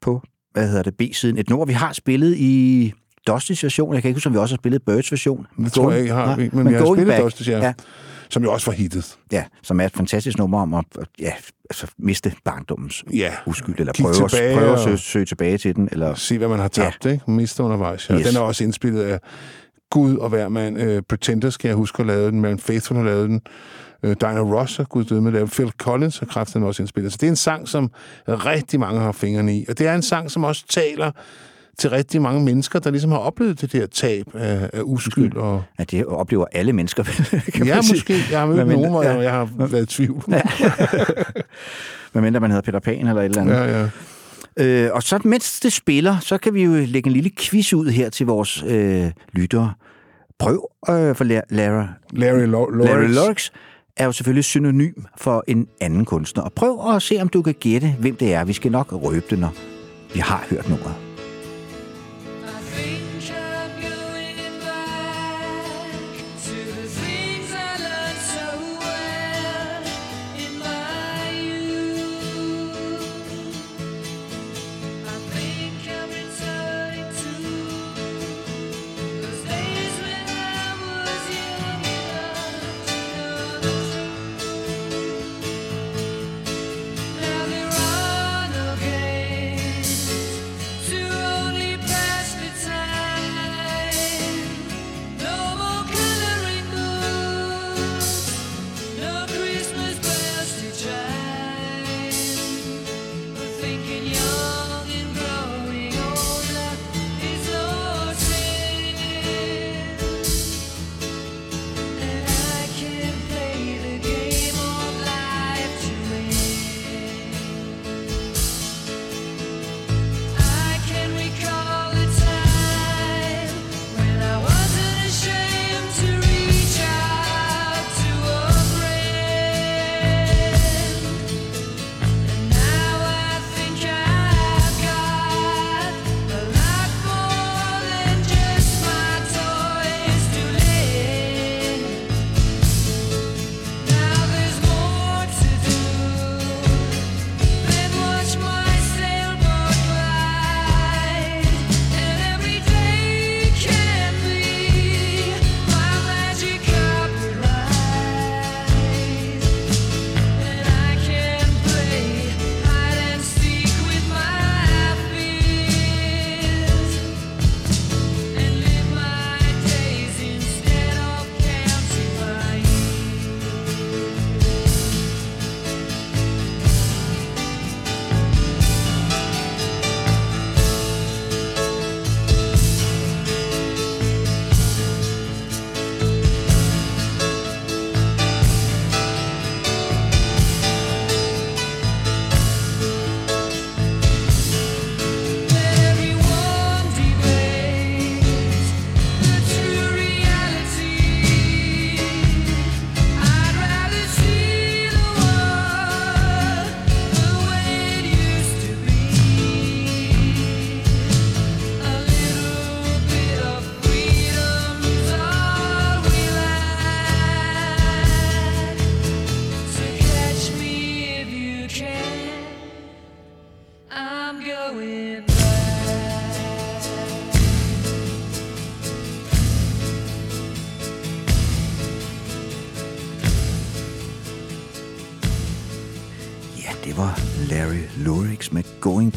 på hvad hedder det, B-siden. Et nummer, vi har spillet i Dustys version. Jeg kan ikke huske, om vi også har spillet Birds version. Det tror jeg ikke, har. Nej, men, men jeg har spillet Dusty, ja. ja. Som jo også var hittet. Ja, som er et fantastisk nummer om at ja, altså, miste barndommens Ja. uskyld, eller Kig prøve, at- tilbage prøve at søge, søge tilbage til den. Eller, Se, hvad man har tabt, ja. ikke? Mister undervejs. Ja. Yes. Den er også indspillet af Gud og hver mand. Uh, Pretenders, skal jeg huske, at lave den. Man Faithful har lavet den. Uh, Dinah Ross har gud døde med det. Phil Collins har kraften også indspillet. Så det er en sang, som rigtig mange har fingrene i. Og det er en sang, som også taler til rigtig mange mennesker, der ligesom har oplevet det der tab af, af uskyld. Og... Ja, det oplever alle mennesker. kan Ja, måske. Jeg har mødt nogen, hvor mindre- jeg, jeg har været i tvivl. Ja. Hvad mindre man hedder Peter Pan eller et eller andet. Ja, ja. Øh, og så mens det spiller, så kan vi jo lægge en lille quiz ud her til vores øh, lyttere. Prøv øh, for La- Lara, Larry Lo- Lawrence. Larry Lorix er jo selvfølgelig synonym for en anden kunstner. Og prøv at se, om du kan gætte, hvem det er. Vi skal nok røbe det, når vi har hørt nummeret.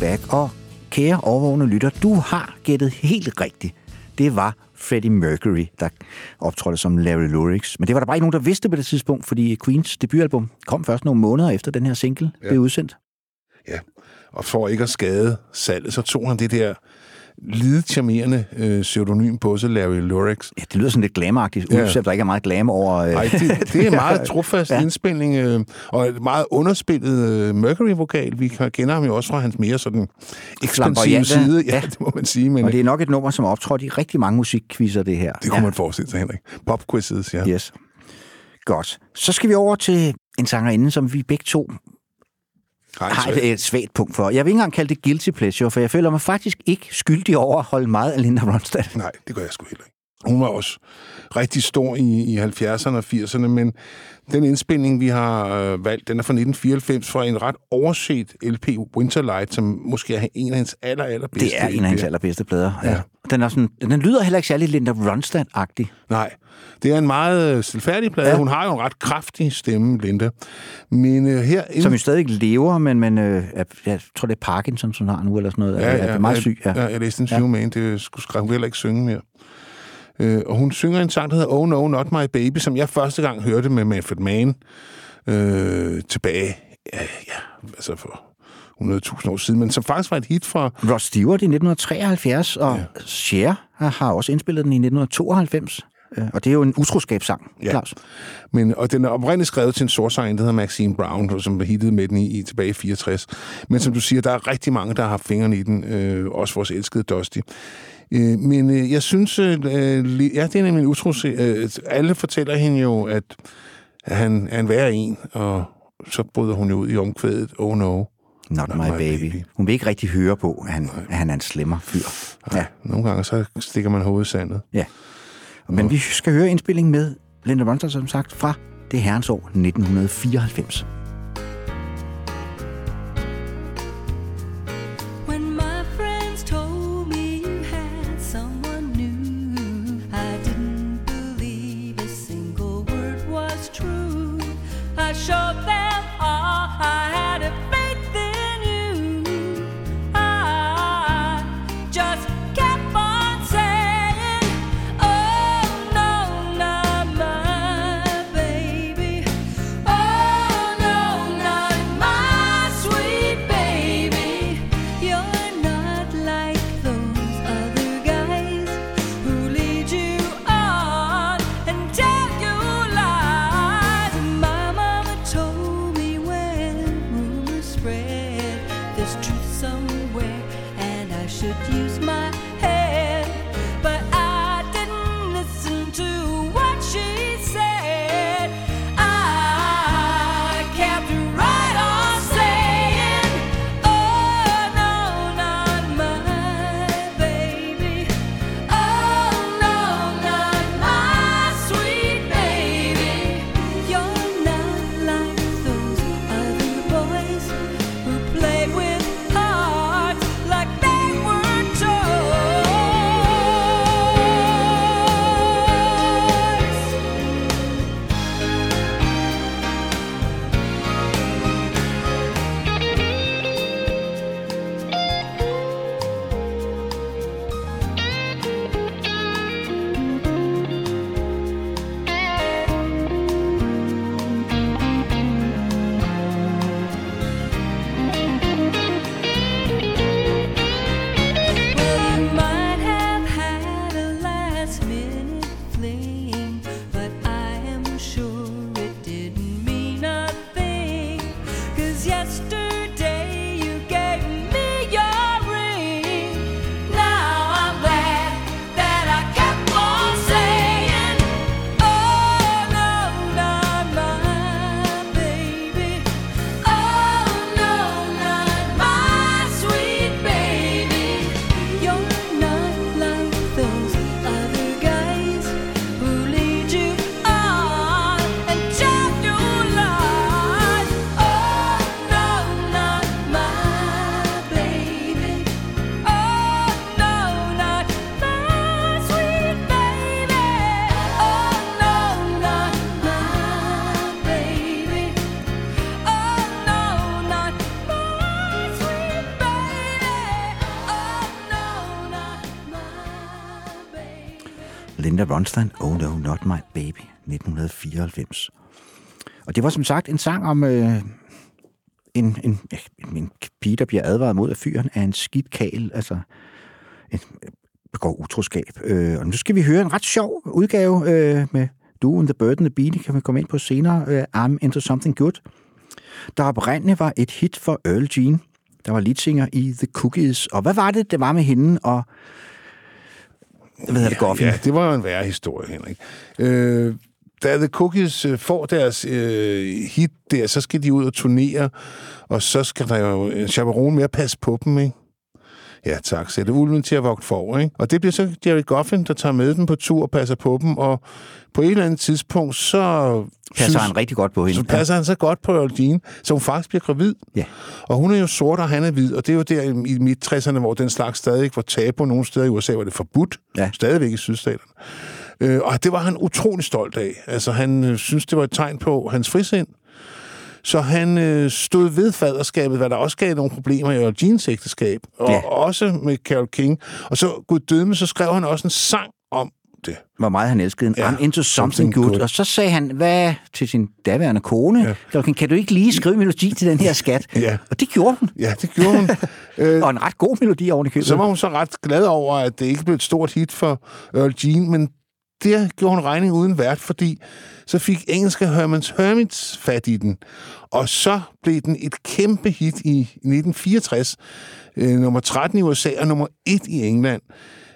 Back. Og kære overvågende lytter, du har gættet helt rigtigt. Det var Freddie Mercury, der optrådte som Larry Lurix. Men det var der bare ikke nogen, der vidste på det tidspunkt, fordi Queens debutalbum kom først nogle måneder efter den her single ja. blev udsendt. Ja, og for ikke at skade salget, så tog han det der lidet charmerende øh, pseudonym på sig, Larry Lurix. Ja, det lyder sådan lidt glamagtigt, Ja. uanset der ikke er meget glam over... Øh... Nej, det, det er en meget trofast ja. indspilning, øh, og et meget underspillet øh, Mercury-vokal. Vi kan- kender ham jo også fra hans mere sådan ekspansive side. Ja, Ja. det må man sige. Men Og det er nok et nummer, som er optrådt i rigtig mange musikquizzer, det her. det kunne ja. man forestille sig, Henrik. Popquizzes, ja. Yes. Godt. Så skal vi over til en sangerinde, som vi begge to Har et, et svagt punkt for. Jeg vil ikke engang kalde det guilty pleasure, for jeg føler mig faktisk ikke skyldig over at holde meget af Linda Ronstadt. Nej, det gør jeg sgu heller ikke. Hun var også rigtig stor i, i 70'erne og 80'erne, men den indspilning, vi har øh, valgt, den er fra 1994 fra en ret overset LP, Winterlight, som måske er en af hendes aller, allerbedste Det er en af hendes allerbedste plader. Ja. Den, er sådan, den lyder heller ikke særlig Linda Ronstadt-agtig. Nej, det er en meget øh, stilfærdig plade. Ja. Ja. Hun har jo en ret kraftig stemme, Linda. Men øh, her... Som jo stadig lever, men, men øh, jeg, jeg tror, det er Parkinson, som har nu, eller sådan noget. Ja, ja, er meget jeg- syg. Ja. Ja, jeg læste en ja. med hende. Det skulle vil heller ikke synge mere. Øh, og hun synger en sang, der hedder Oh No, Not My Baby, som jeg første gang hørte med Manfred Mann øh, tilbage, ja, ja, altså for 100.000 år siden, men som faktisk var et hit fra... Ross Stewart i 1973, og ja. Cher har også indspillet den i 1992. Øh, Og det er jo en utroskabssang, Ja. Claus. Men, og den er oprindeligt skrevet til en sorsanger, der hedder Maxine Brown, som var hittet med den i, i tilbage i 64. Men som du siger, der er rigtig mange, der har haft fingrene i den. Øh, også vores elskede Dusty. Øh, men øh, jeg synes, øh, ja, det er nemlig en utros... Øh, alle fortæller hende jo, at han er en værre en, og så bryder hun jo ud i omkvædet, oh no. Not, Not my, my baby. baby. Hun vil ikke rigtig høre på, at han, at han er en slemmer fyr. Ja. Nogle gange så stikker man hovedet i sandet. Ja. Men vi skal høre indspillingen med Linda Ronstadt, som sagt, fra det herrens år 1994. Linda Ronstein, Oh No, Not My Baby, 1994. Og det var som sagt en sang om øh, en, en, en, en pige, der bliver advaret mod af fyren af en skidt kagel, altså en, begår utroskab. Øh, og nu skal vi høre en ret sjov udgave øh, med Du and the Bird and the Bee, det kan vi komme ind på senere, øh, I'm Into Something Good, der oprindeligt var et hit for Earl Jean, der var leadsinger i The Cookies. Og hvad var det, det var med hende og hvad hedder det, Goffin? Ja, det var jo en værre historie, Henrik. Øh, da The Cookies øh, får deres øh, hit der, så skal de ud og turnere, og så skal der jo en chaperone mere passe på dem, ikke? Ja, tak. Sætte ulven til at vogte for, ikke? Og det bliver så Jerry Goffin, der tager med dem på tur og passer på dem, og på et eller andet tidspunkt, så... Passer han rigtig godt på hende. Så passer han så godt på Jean, så hun faktisk bliver gravid. Ja. Og hun er jo sort, og han er hvid, og det er jo der i midt-60'erne, hvor den slags stadig ikke var tabu. Nogle steder i USA var det forbudt. Ja. Stadigvæk i sydstaterne. Øh, og det var han utrolig stolt af. Altså, han øh, synes, det var et tegn på hans frisind. Så han øh, stod ved faderskabet, hvad der også gav nogle problemer i Jeans ægteskab, og Ja. også med Carole King. Og så Gud dømme, så skrev han også en sang om det. hvor meget han elskede. Ja, I'm into something, something good. good. Og så sagde han, hvad til sin daværende kone, ja. kan du ikke lige skrive en melodi til den her skat? Ja. Og det gjorde hun. Ja, det gjorde hun. Og en ret god melodi oven i købet. så var hun så ret glad over, at det ikke blev et stort hit for Earl Jean, men der gjorde hun regning uden vært, fordi så fik engelske Hermans Hermits fat i den. Og så blev den et kæmpe hit i 1964. Øh, nummer 13 i USA og nummer 1 i England.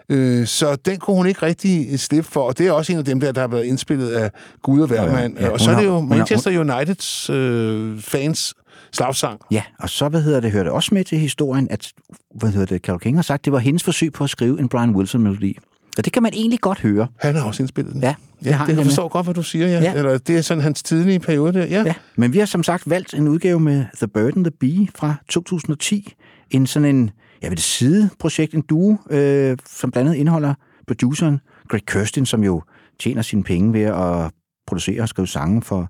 Øh, så den kunne hun ikke rigtig slippe for, og det er også en af dem der, der har været indspillet af Gud og Hvermand. Ja, ja, og så hun er det jo hun har- Manchester Uniteds øh, fans slagsang. Ja, og så, hvad hedder det, hørte også med til historien, at, hvad hedder det, Carole King har sagt, det var hendes forsøg på at skrive en Brian Wilson-melodi. Og det kan man egentlig godt høre. Han har også indspillet den. Ja, det Ja, har det jeg forstår godt, hvad du siger, ja. Ja. Eller det er sådan hans tidlige periode der. Ja. Ja, men vi har som sagt valgt en udgave med The Bird and the Bee fra 2010. En sådan en, jeg ved det, sideprojekt, en duo, øh, som blandt andet indeholder produceren Greg Kirsten, som jo tjener sine penge ved at producere og skrive sange for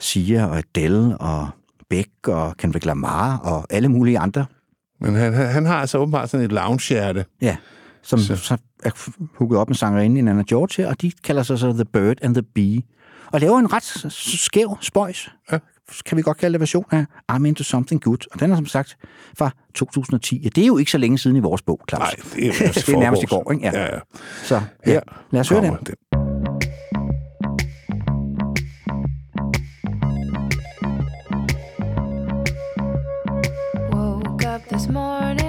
Sia og Adele og Beck og Kendrick Lamar og alle mulige andre. Men han, han, han har altså åbenbart sådan et lounge-hjerte. Ja, som så. så er hugget op med sangerinde i Nana George her, og de kalder sig så The Bird and the Bee. Og laver en ret skæv spøjs, Ja. kan vi godt kalde det, version af I'm Into Something Good. Og den er som sagt fra 2010. Ja, det er jo ikke så længe siden i vores bog, Claus. Nej, det er, det er nærmest i går, ikke? Ja, ja. Så ja, Her lad os høre den. den. Woke up this morning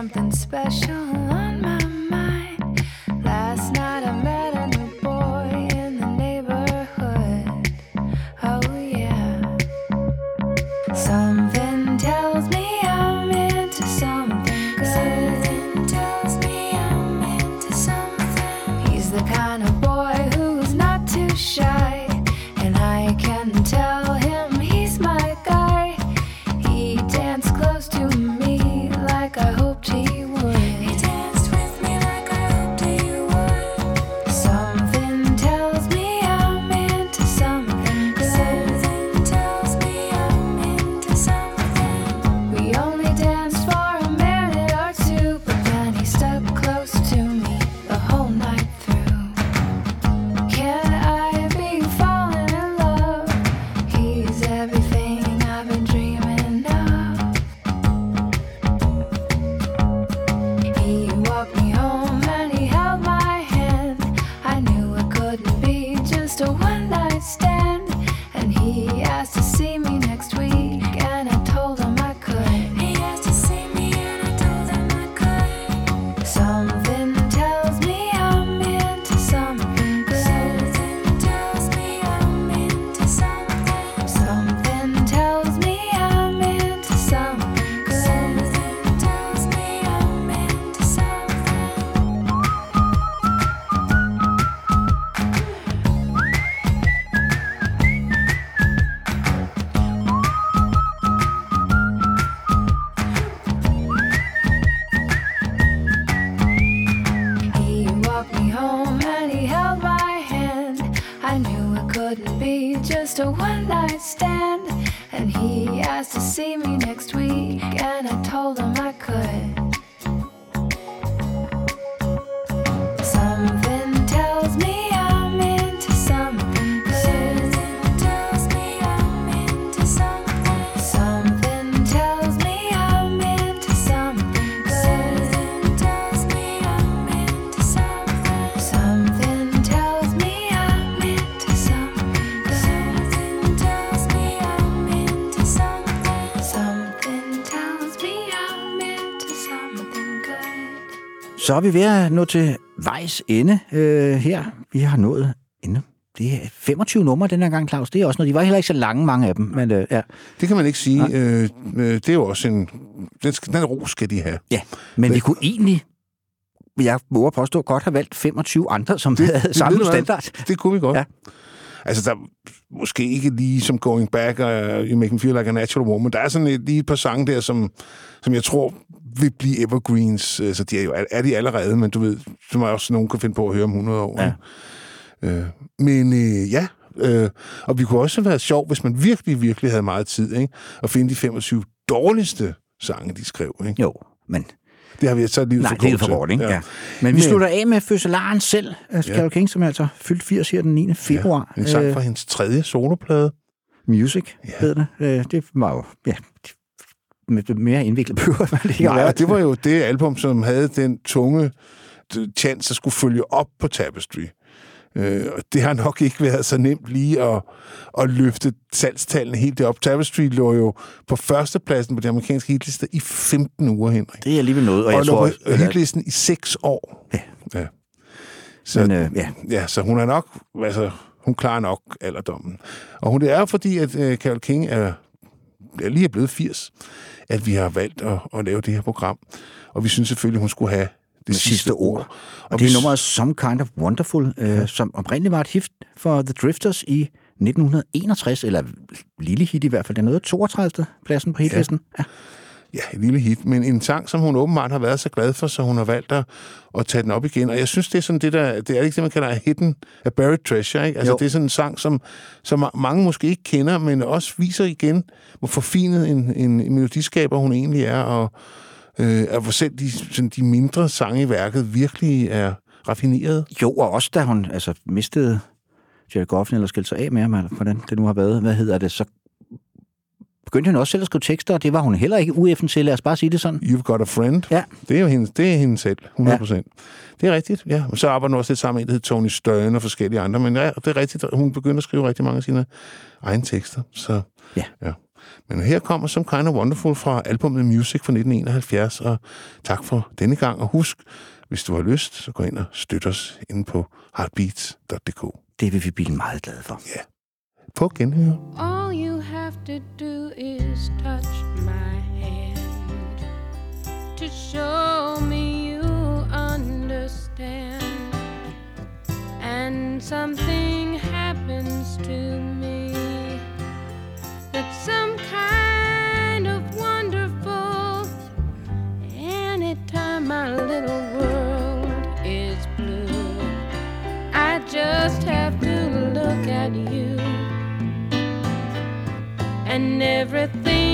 something special on my mind. Last night Så er vi ved at nå til vejs ende øh, her. Vi har nået ende det er 25 numre den her gang, Claus. Det er også noget. De var heller ikke så lange, mange af dem. Men, øh, ja. Det kan man ikke sige. Øh, øh, det er jo også en... Den, skal, den ro skal de have. ja, men vi kunne egentlig, jeg våger påstå, godt have valgt 25 andre, som det, havde samme hvad? standard. Det kunne vi godt. Ja. Altså, der måske ikke lige som Going Back og You Make Me Feel Like a Natural Woman. Der er sådan et, lige et par sange der, som, som jeg tror vil blive evergreens. Altså, de er jo er de allerede, men du ved, som også nogen kan finde på at høre om 100 år. Ja. Øh, men øh, ja, øh, og vi kunne også have været sjov, hvis man virkelig, virkelig havde meget tid, ikke? At finde de 25 dårligste sange, de skrev, ikke? Jo, men Det har vi så lige Nej, det er for kort, ikke? Ja. ja. Men vi slutter af med fødselaren selv, Carole King, som er altså fyldt 80 her den 9. februar. En sang Øh, fra hendes tredje soloplade. Music, ja. hedder det. Øh, det var jo, ja, med mere indviklet behøver man ikke. Nej, det var jo det album, som havde den tunge chance, der skulle følge op på Tapestry. Øh, og det har nok ikke været så nemt lige at, at løfte salgstallene helt derop. Tapestry lå jo på førstepladsen på de amerikanske hitlister i 15 uger, Henrik. Det er alligevel noget, og, Og, jeg tror også, på hitlisten i 6 år. Ja. ja. Så, Men, øh, ja. ja, så hun er nok, altså, hun klarer nok alderdommen. Og hun, det er fordi, at øh, Carole King er, er lige er blevet 80, at vi har valgt at, at lave det her program. Og vi synes selvfølgelig, hun skulle have det, det sidste ord. Og, og det vi- er nummeret Some Kind of Wonderful, øh, som oprindeligt var et hit for The Drifters i 1961, eller lille hit i hvert fald. Er noget 32. pladsen på hitlisten. Ja. Ja, et lille hit, men en sang, som hun åbenbart har været så glad for, så hun har valgt at, at tage den op igen. Og jeg synes, det er sådan det der, det er ikke det, man kalder hidden, a buried treasure, ikke? Altså, Jo. det er sådan en sang, som, som mange måske ikke kender, men også viser igen, hvor forfinet en, en melodiskaber hun egentlig er, og øh, at hvor selv de, sådan de mindre sange i værket virkelig er raffineret. Jo, og også da hun altså, mistede Jerry Goffin, eller skilte sig af med ham, eller hvordan det nu har været, hvad hedder det, så begyndte hun også selv at skrive tekster, og det var hun heller ikke ueffen til, lad os bare sige det sådan. You've got a friend. Ja. Det er jo hende, det er hende selv, 100 procent. Ja. Det er rigtigt, ja. Og så arbejder hun også lidt sammen med en, der hedder Tony Stern og forskellige andre. Men ja, det er rigtigt, hun begynder at skrive rigtig mange af sine egne tekster. Så, Ja. ja. Men her kommer Some Kind of Wonderful fra albumet Music fra 1971. Og tak for denne gang. Og husk, hvis du har lyst, så gå ind og støt os inde på heartbeats.dk. Det vil vi blive meget glade for. Ja. Fucking hell. All you have to do is touch my hand to show me you understand. And something happens to me that some kind of wonderful. Anytime my little world is blue, I just have to look at you and everything